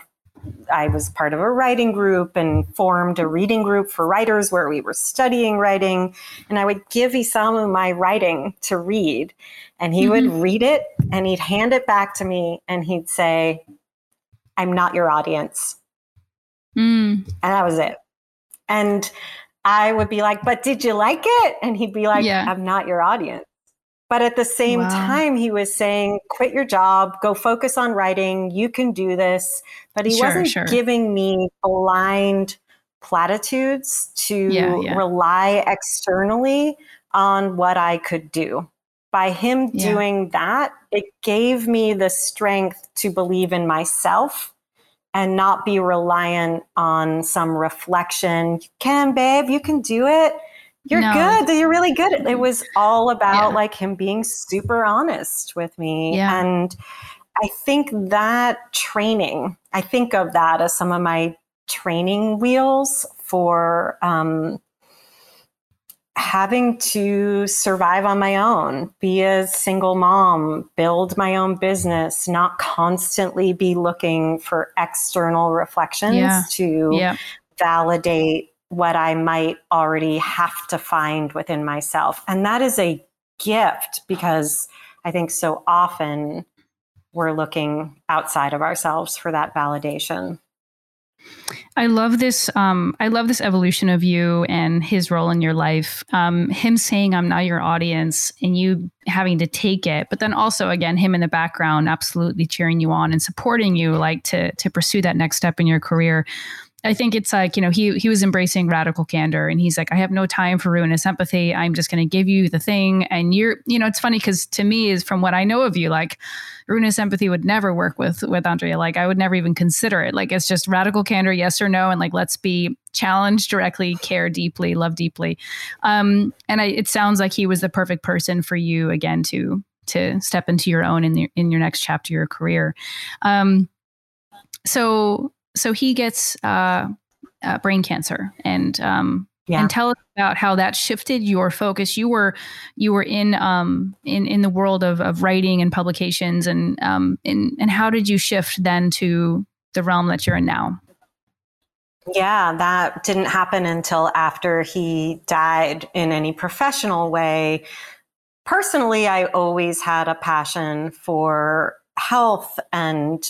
I was part of a writing group and formed a reading group for writers where we were studying writing. And I would give Isamu my writing to read. And he mm-hmm. would read it and he'd hand it back to me and he'd say, I'm not your audience. Mm. And that was it. And I would be like, but did you like it? And he'd be like, yeah. I'm not your audience. But at the same wow. time, he was saying, quit your job, go focus on writing. You can do this. But he sure, wasn't sure. giving me blind platitudes to yeah, yeah. rely externally on what I could do. By him yeah. doing that, it gave me the strength to believe in myself and not be reliant on some reflection. You can, babe, you can do it you're no. good. You're really good. It was all about yeah. like him being super honest with me. Yeah. And I think that training, I think of that as some of my training wheels for um, having to survive on my own, be a single mom, build my own business, not constantly be looking for external reflections yeah. to yeah. validate what I might already have to find within myself. And that is a gift because I think so often we're looking outside of ourselves for that validation. I love this. Um, I love this evolution of you and his role in your life. Um, him saying, "I'm not your audience," and you having to take it, but then also again, him in the background, absolutely cheering you on and supporting you, like to to pursue that next step in your career. I think it's like, you know, he he was embracing radical candor and he's like, I have no time for ruinous empathy. I'm just gonna give you the thing. And you're, you know, it's funny because to me is from what I know of you, like ruinous empathy would never work with with Andrea. Like I would never even consider it. Like it's just radical candor, yes or no, and like let's be challenged directly, care deeply, love deeply. Um, and I, it sounds like he was the perfect person for you again to to step into your own in the, in your next chapter of your career. Um, so so he gets uh, uh, brain cancer and um, yeah. and tell us about how that shifted your focus. You were you were in um, in in the world of, of writing and publications and um, in, and how did you shift then to the realm that you're in now? Yeah, that didn't happen until after he died in any professional way. Personally, I always had a passion for health and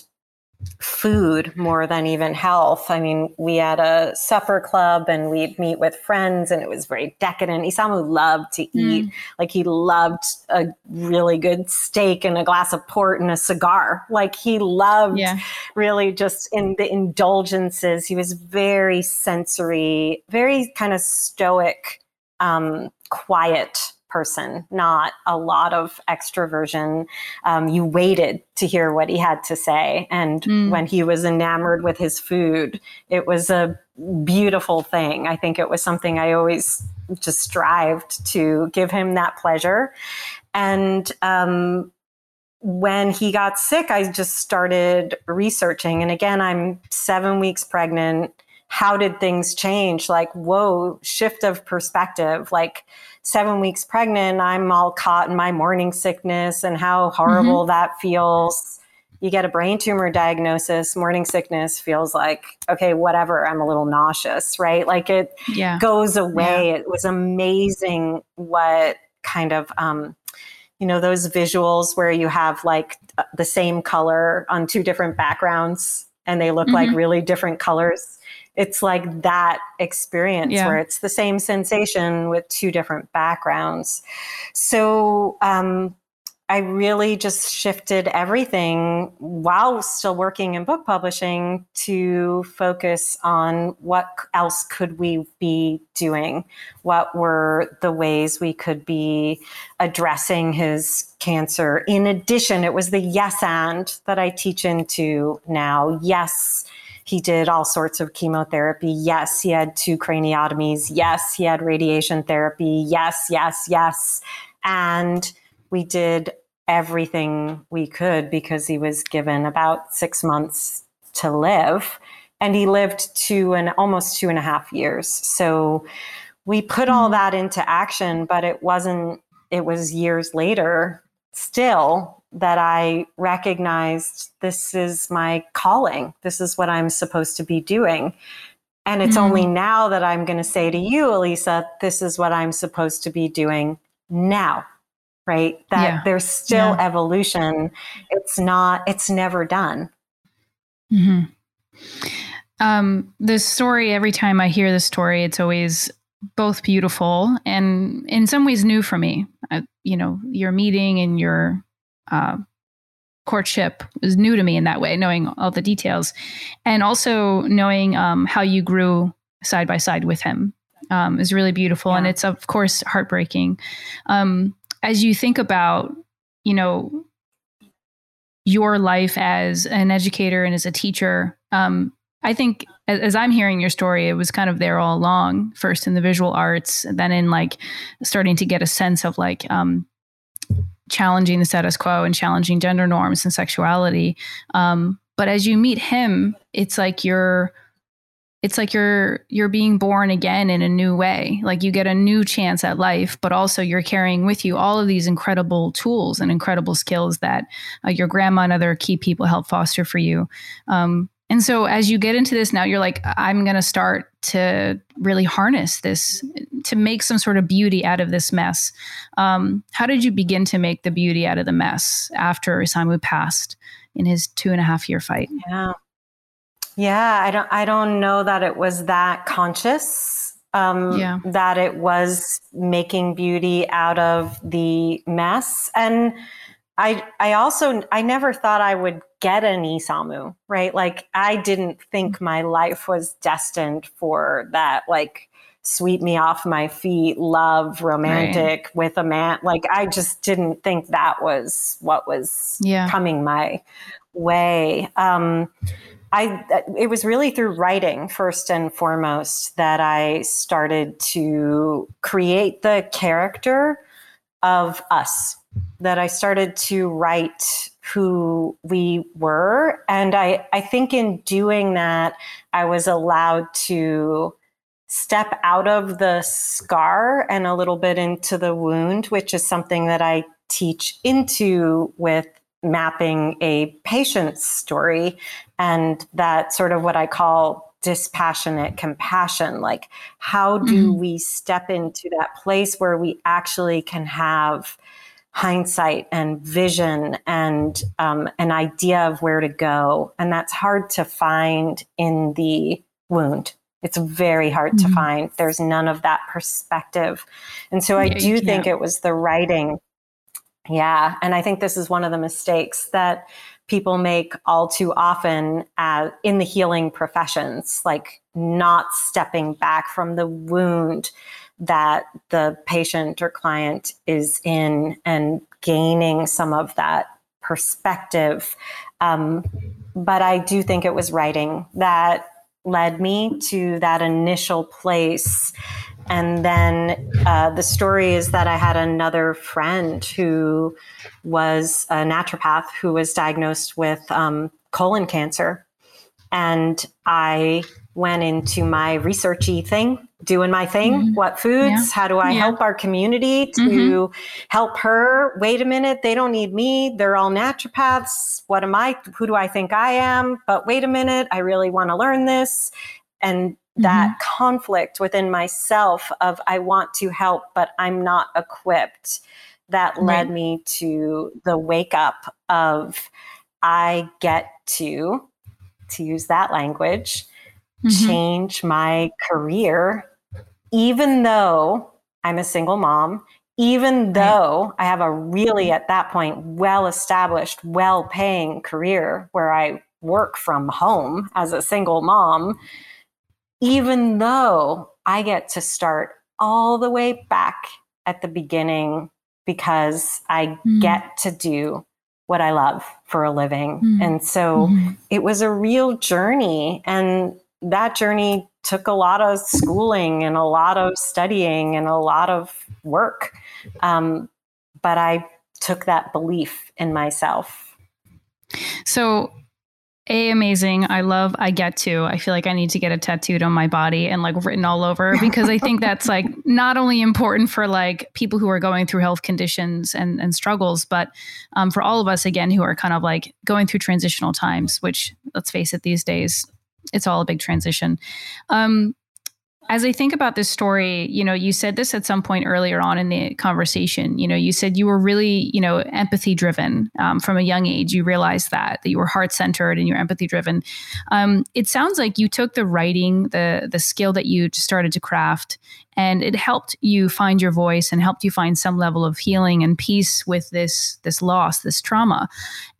food more than even health. I mean, we had a supper club and we'd meet with friends and it was very decadent. Isamu loved to eat. Mm. Like he loved a really good steak and a glass of port and a cigar. Like he loved yeah. really just in the indulgences. He was very sensory, very kind of stoic, um, quiet person, not a lot of extroversion. Um, you waited to hear what he had to say. And mm. when he was enamored with his food, it was a beautiful thing. I think it was something I always just strived to give him that pleasure. And um, when he got sick, I just started researching. And again, I'm seven weeks pregnant. How did things change? Like, whoa, shift of perspective. Like, seven weeks pregnant, I'm all caught in my morning sickness and how horrible mm-hmm. that feels. You get a brain tumor diagnosis, morning sickness feels like, okay, whatever, I'm a little nauseous, right? Like it yeah. goes away. Yeah. It was amazing what kind of, um, you know, those visuals where you have like the same color on two different backgrounds and they look mm-hmm. like really different colors it's like that experience yeah. where it's the same sensation with two different backgrounds. So um, I really just shifted everything while still working in book publishing to focus on what else could we be doing? What were the ways we could be addressing his cancer? In addition, it was the yes and that I teach into now. Yes, he did all sorts of chemotherapy. Yes, he had two craniotomies. Yes, he had radiation therapy. Yes, yes, yes. And we did everything we could because he was given about six months to live. And he lived two and almost two and a half years. So we put all mm-hmm. that into action, but it wasn't, it was years later still that I recognized this is my calling. This is what I'm supposed to be doing. And it's mm-hmm. only now that I'm going to say to you, Elisa, this is what I'm supposed to be doing now right? That yeah. there's still yeah. evolution. It's not, it's never done. Mm-hmm. Um, the story, every time I hear the story, it's always both beautiful and in some ways new for me. Uh, you know, your meeting and your uh, courtship was new to me in that way, knowing all the details, and also knowing um, how you grew side by side with him um, is really beautiful, yeah. and it's of course heartbreaking. Um, as you think about, you know, your life as an educator and as a teacher, um, I think as, as, I'm hearing your story, it was kind of there all along. First in the visual arts, then in like starting to get a sense of like um, challenging the status quo and challenging gender norms and sexuality. Um, but as you meet him, it's like you're it's like you're you're being born again in a new way like you get a new chance at life but also you're carrying with you all of these incredible tools and incredible skills that uh, your grandma and other key people help foster for you um, and so as you get into this now you're like i'm going to start to really harness this to make some sort of beauty out of this mess um, how did you begin to make the beauty out of the mess after isamu passed in his two and a half year fight yeah yeah, I don't I don't know that it was that conscious. Um, yeah. that it was making beauty out of the mess. And I I also I never thought I would get an Isamu, right? Like I didn't think my life was destined for that like sweep me off my feet, love, romantic right. with a man. Like I just didn't think that was what was yeah. coming my way. Um, I it was really through writing first and foremost that I started to create the character of us that I started to write who we were and I I think in doing that I was allowed to step out of the scar and a little bit into the wound which is something that I teach into with mapping a patient's story and that sort of what I call dispassionate compassion. Like, how do mm-hmm. we step into that place where we actually can have hindsight and vision and um, an idea of where to go? And that's hard to find in the wound. It's very hard mm-hmm. to find. There's none of that perspective. And so I yeah, do think it was the writing yeah. And I think this is one of the mistakes that people make all too often uh, in the healing professions, like not stepping back from the wound that the patient or client is in and gaining some of that perspective. Um, but I do think it was writing that led me to that initial place and then uh, the story is that I had another friend who was a naturopath who was diagnosed with um, colon cancer. And I went into my researchy thing, doing my thing. Mm-hmm. What foods? Yeah. How do I yeah. help our community to mm-hmm. help her? Wait a minute, they don't need me. They're all naturopaths. What am I? Who do I think I am? But wait a minute, I really want to learn this. And that mm-hmm. conflict within myself of I want to help, but I'm not equipped. That led right. me to the wake up of I get to, to use that language, mm-hmm. change my career, even though I'm a single mom, even though I have a really, at that point, well established, well paying career where I work from home as a single mom, even though I get to start all the way back at the beginning because I mm. get to do what I love for a living. Mm. And so mm-hmm. it was a real journey. And that journey took a lot of schooling and a lot of studying and a lot of work. Um, but I took that belief in myself. So, a amazing. I love I get to. I feel like I need to get a tattooed on my body and like written all over [LAUGHS] because I think that's like not only important for like people who are going through health conditions and and struggles, but um, for all of us again who are kind of like going through transitional times, which let's face it, these days it's all a big transition. Um, as I think about this story, you know, you said this at some point earlier on in the conversation. You know, you said you were really, you know, empathy driven um, from a young age. You realized that that you were heart centered and you're empathy driven. Um, it sounds like you took the writing, the the skill that you started to craft, and it helped you find your voice and helped you find some level of healing and peace with this this loss, this trauma.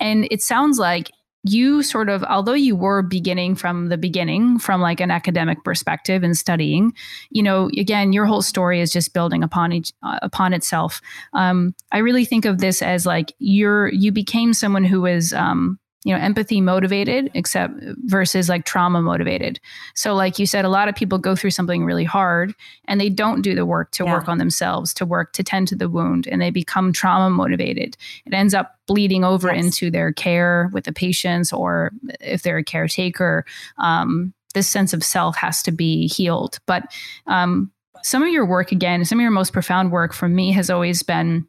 And it sounds like you sort of although you were beginning from the beginning from like an academic perspective and studying you know again your whole story is just building upon each uh, upon itself. Um, i really think of this as like you're you became someone who was um, you know empathy motivated except versus like trauma motivated so like you said a lot of people go through something really hard and they don't do the work to yeah. work on themselves to work to tend to the wound and they become trauma motivated it ends up bleeding over yes. into their care with the patients or if they're a caretaker um, this sense of self has to be healed but um, some of your work again some of your most profound work for me has always been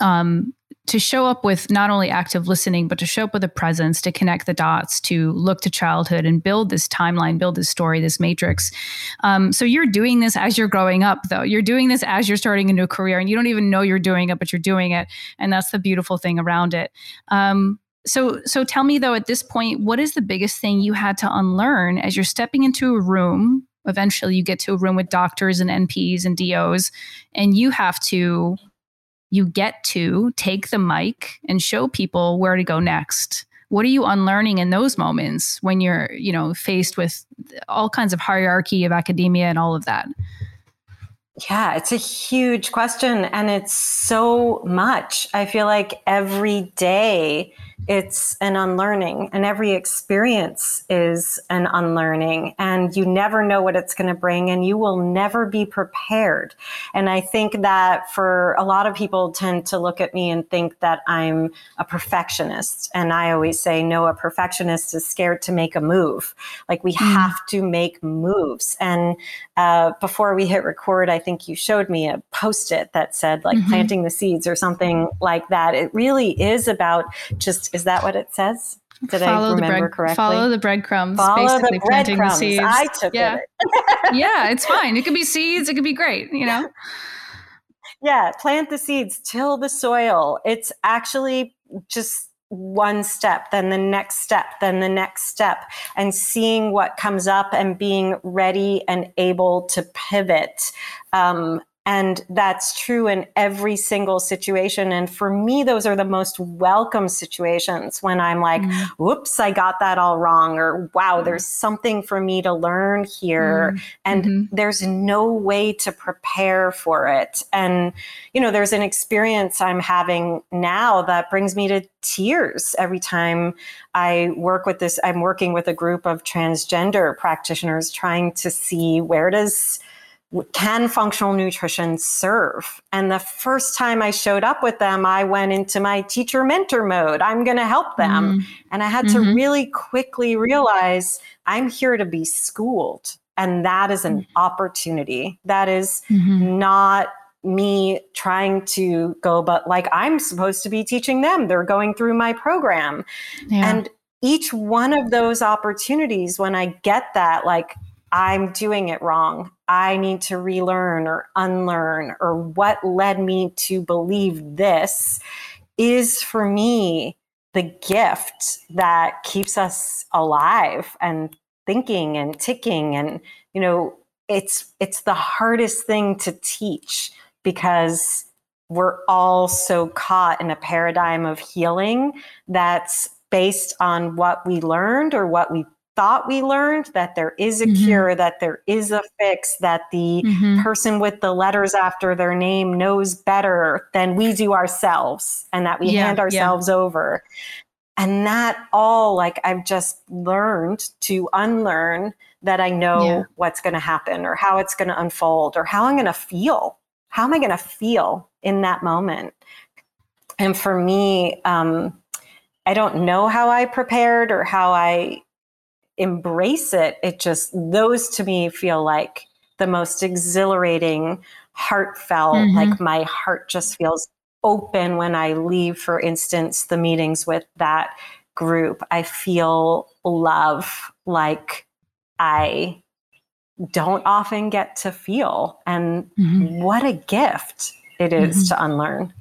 um, to show up with not only active listening, but to show up with a presence, to connect the dots, to look to childhood and build this timeline, build this story, this matrix. Um, so you're doing this as you're growing up, though. You're doing this as you're starting a new career, and you don't even know you're doing it, but you're doing it, and that's the beautiful thing around it. Um, so, so tell me though, at this point, what is the biggest thing you had to unlearn as you're stepping into a room? Eventually, you get to a room with doctors and NPs and DOs, and you have to you get to take the mic and show people where to go next. What are you unlearning in those moments when you're you know faced with all kinds of hierarchy of academia and all of that? Yeah it's a huge question and it's so much. I feel like every day it's an unlearning and every experience is an unlearning and you never know what it's going to bring and you will never be prepared and i think that for a lot of people tend to look at me and think that i'm a perfectionist and i always say no a perfectionist is scared to make a move like we mm. have to make moves and uh, before we hit record i think you showed me a post-it that said like mm-hmm. planting the seeds or something like that it really is about just is that what it says? Did follow I remember the bread, correctly? Follow the breadcrumbs. Follow the breadcrumbs. The I took yeah. it. [LAUGHS] yeah, it's fine. It could be seeds. It could be great. You know. [LAUGHS] Yeah, plant the seeds, till the soil. It's actually just one step, then the next step, then the next step, and seeing what comes up and being ready and able to pivot. Um, and that's true in every single situation. And for me, those are the most welcome situations when I'm like, mm. whoops, I got that all wrong, or wow, there's something for me to learn here. Mm. And mm-hmm. there's no way to prepare for it. And, you know, there's an experience I'm having now that brings me to tears every time I work with this. I'm working with a group of transgender practitioners trying to see where does can functional nutrition serve? And the first time I showed up with them, I went into my teacher mentor mode. I'm going to help them. Mm-hmm. And I had mm-hmm. to really quickly realize I'm here to be schooled. And that is an mm-hmm. opportunity. That is mm-hmm. not me trying to go, but like I'm supposed to be teaching them. They're going through my program. Yeah. And each one of those opportunities, when I get that, like, I'm doing it wrong. I need to relearn or unlearn, or what led me to believe this is for me the gift that keeps us alive and thinking and ticking. And, you know, it's, it's the hardest thing to teach because we're all so caught in a paradigm of healing that's based on what we learned or what we thought we learned that there is a mm-hmm. cure, that there is a fix, that the mm-hmm. person with the letters after their name knows better than we do ourselves, and that we yeah, hand ourselves yeah. over. And that all, like, I've just learned to unlearn that I know yeah. what's going to happen or how it's going to unfold or how I'm going to feel. How am I going to feel in that moment? And for me, um, I don't know how I prepared or how I embrace it, it just, those to me feel like the most exhilarating, heartfelt, mm-hmm. like my heart just feels open when I leave, for instance, the meetings with that group. I feel love like I don't often get to feel. And mm-hmm. what a gift it is mm-hmm. to unlearn.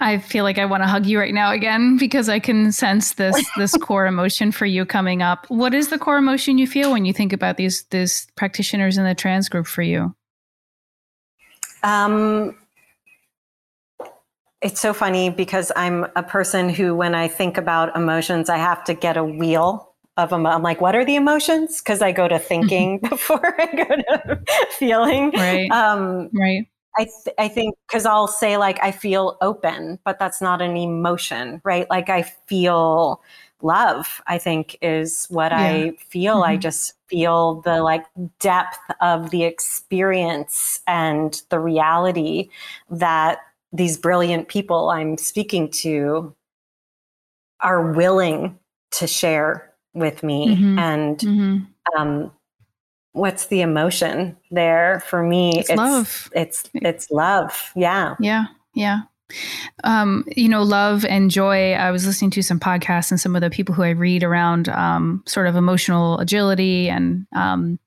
I feel like I want to hug you right now again because I can sense this [LAUGHS] this core emotion for you coming up. What is the core emotion you feel when you think about these these practitioners in the trans group for you? Um, it's so funny because I'm a person who, when I think about emotions, I have to get a wheel of them. I'm like, what are the emotions? Because I go to thinking [LAUGHS] before I go to [LAUGHS] feeling. Right. Um, right. I, th- I think because I'll say like I feel open, but that's not an emotion, right? Like I feel love. I think is what yeah. I feel. Mm-hmm. I just feel the like depth of the experience and the reality that these brilliant people I'm speaking to are willing to share with me, mm-hmm. and mm-hmm. Um, what's the emotion there? For me it's, it's love. it's it's love. Yeah. Yeah. Yeah. Um, you know, love and joy. I was listening to some podcasts and some of the people who I read around um, sort of emotional agility and um,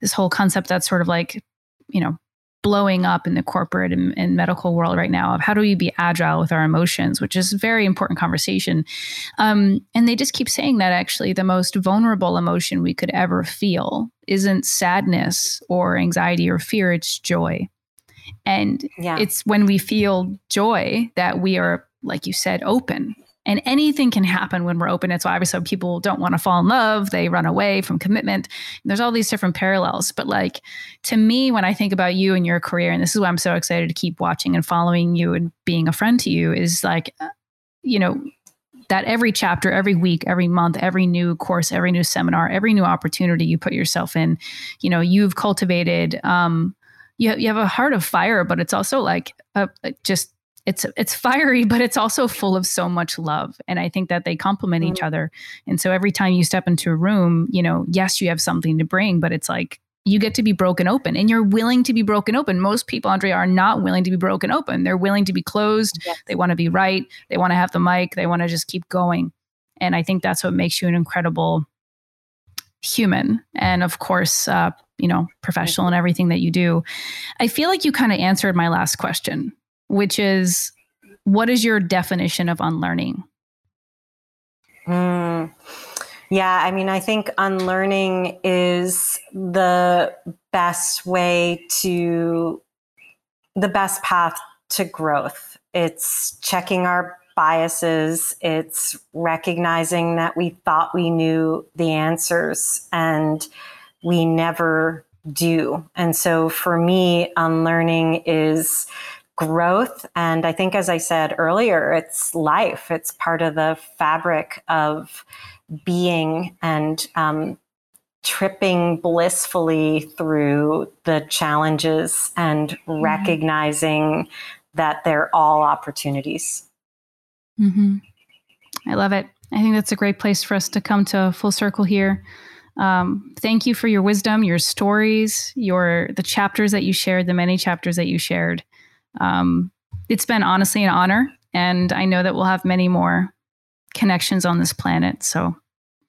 this whole concept that's sort of like, you know, blowing up in the corporate and, and, medical world right now of how do we be agile with our emotions, which is a very important conversation. Um, and they just keep saying that actually the most vulnerable emotion we could ever feel isn't sadness or anxiety or fear, it's joy. And yeah. it's when we feel joy that we are, like you said, open and anything can happen when we're open. It's why obviously people don't want to fall in love. They run away from commitment. And there's all these different parallels. But like to me, when I think about you and your career, and this is why I'm so excited to keep watching and following you and being a friend to you, is like, uh, you know, that every chapter, every week, every month, every new course, every new seminar, every new opportunity you put yourself in, you know, you've cultivated um, you, you have a heart of fire, but it's also like a, a just it's it's fiery but it's also full of so much love. And i think that they complement mm-hmm. each other. And so every time you step into a room you know yes you have something to bring but it's like you get to be broken open and you're willing to be broken open. Most people Andrea are not willing to be broken open. They're willing to be closed. Yes. they want to be right. They want to have the mic. They want to just keep going. And i think that's what makes you an incredible human. And of course uh, you know professional and everything that you do. I feel like you kind of answered my last question which is what is your definition of unlearning? Mm, yeah, I mean, I think unlearning is the best way to, the best path to growth. It's checking our biases, it's recognizing that we thought we knew the answers and we never do. And so for me, unlearning is growth. And I think, as I said earlier, it's life, it's part of the fabric of being and um, tripping blissfully through the challenges and mm-hmm. recognizing that they're all opportunities. Mm-hmm. I love it. I think that's a great place for us to come to full circle here. Um, thank you for your wisdom, your stories, your the chapters that you shared, the many chapters that you shared um, it's been honestly an honor. And I know that we'll have many more connections on this planet. So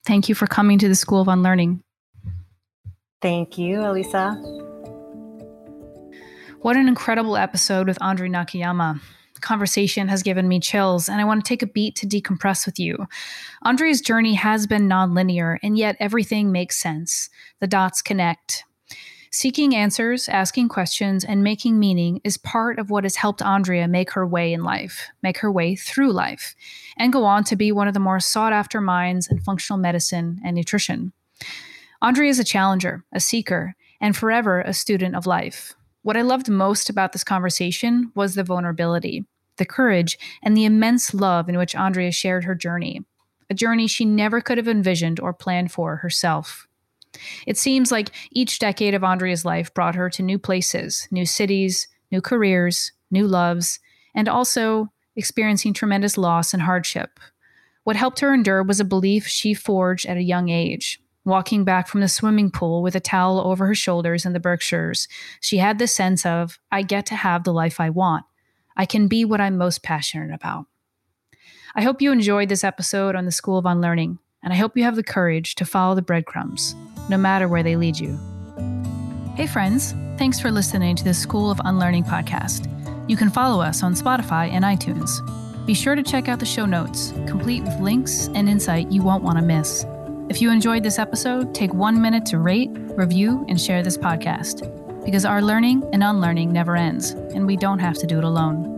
thank you for coming to the School of Unlearning. Thank you, Elisa. What an incredible episode with Andrea Nakayama. The conversation has given me chills, and I want to take a beat to decompress with you. Andrea's journey has been nonlinear, and yet everything makes sense. The dots connect. Seeking answers, asking questions, and making meaning is part of what has helped Andrea make her way in life, make her way through life, and go on to be one of the more sought after minds in functional medicine and nutrition. Andrea is a challenger, a seeker, and forever a student of life. What I loved most about this conversation was the vulnerability, the courage, and the immense love in which Andrea shared her journey, a journey she never could have envisioned or planned for herself. It seems like each decade of Andrea's life brought her to new places, new cities, new careers, new loves, and also experiencing tremendous loss and hardship. What helped her endure was a belief she forged at a young age. Walking back from the swimming pool with a towel over her shoulders in the Berkshires, she had the sense of, I get to have the life I want. I can be what I'm most passionate about. I hope you enjoyed this episode on the School of Unlearning, and I hope you have the courage to follow the breadcrumbs no matter where they lead you. Hey, friends, thanks for listening to the School of Unlearning podcast. You can follow us on Spotify and iTunes. Be sure to check out the show notes, complete with links and insight you won't want to miss. If you enjoyed this episode, take one minute to rate, review, and share this podcast because our learning and unlearning never ends, and we don't have to do it alone.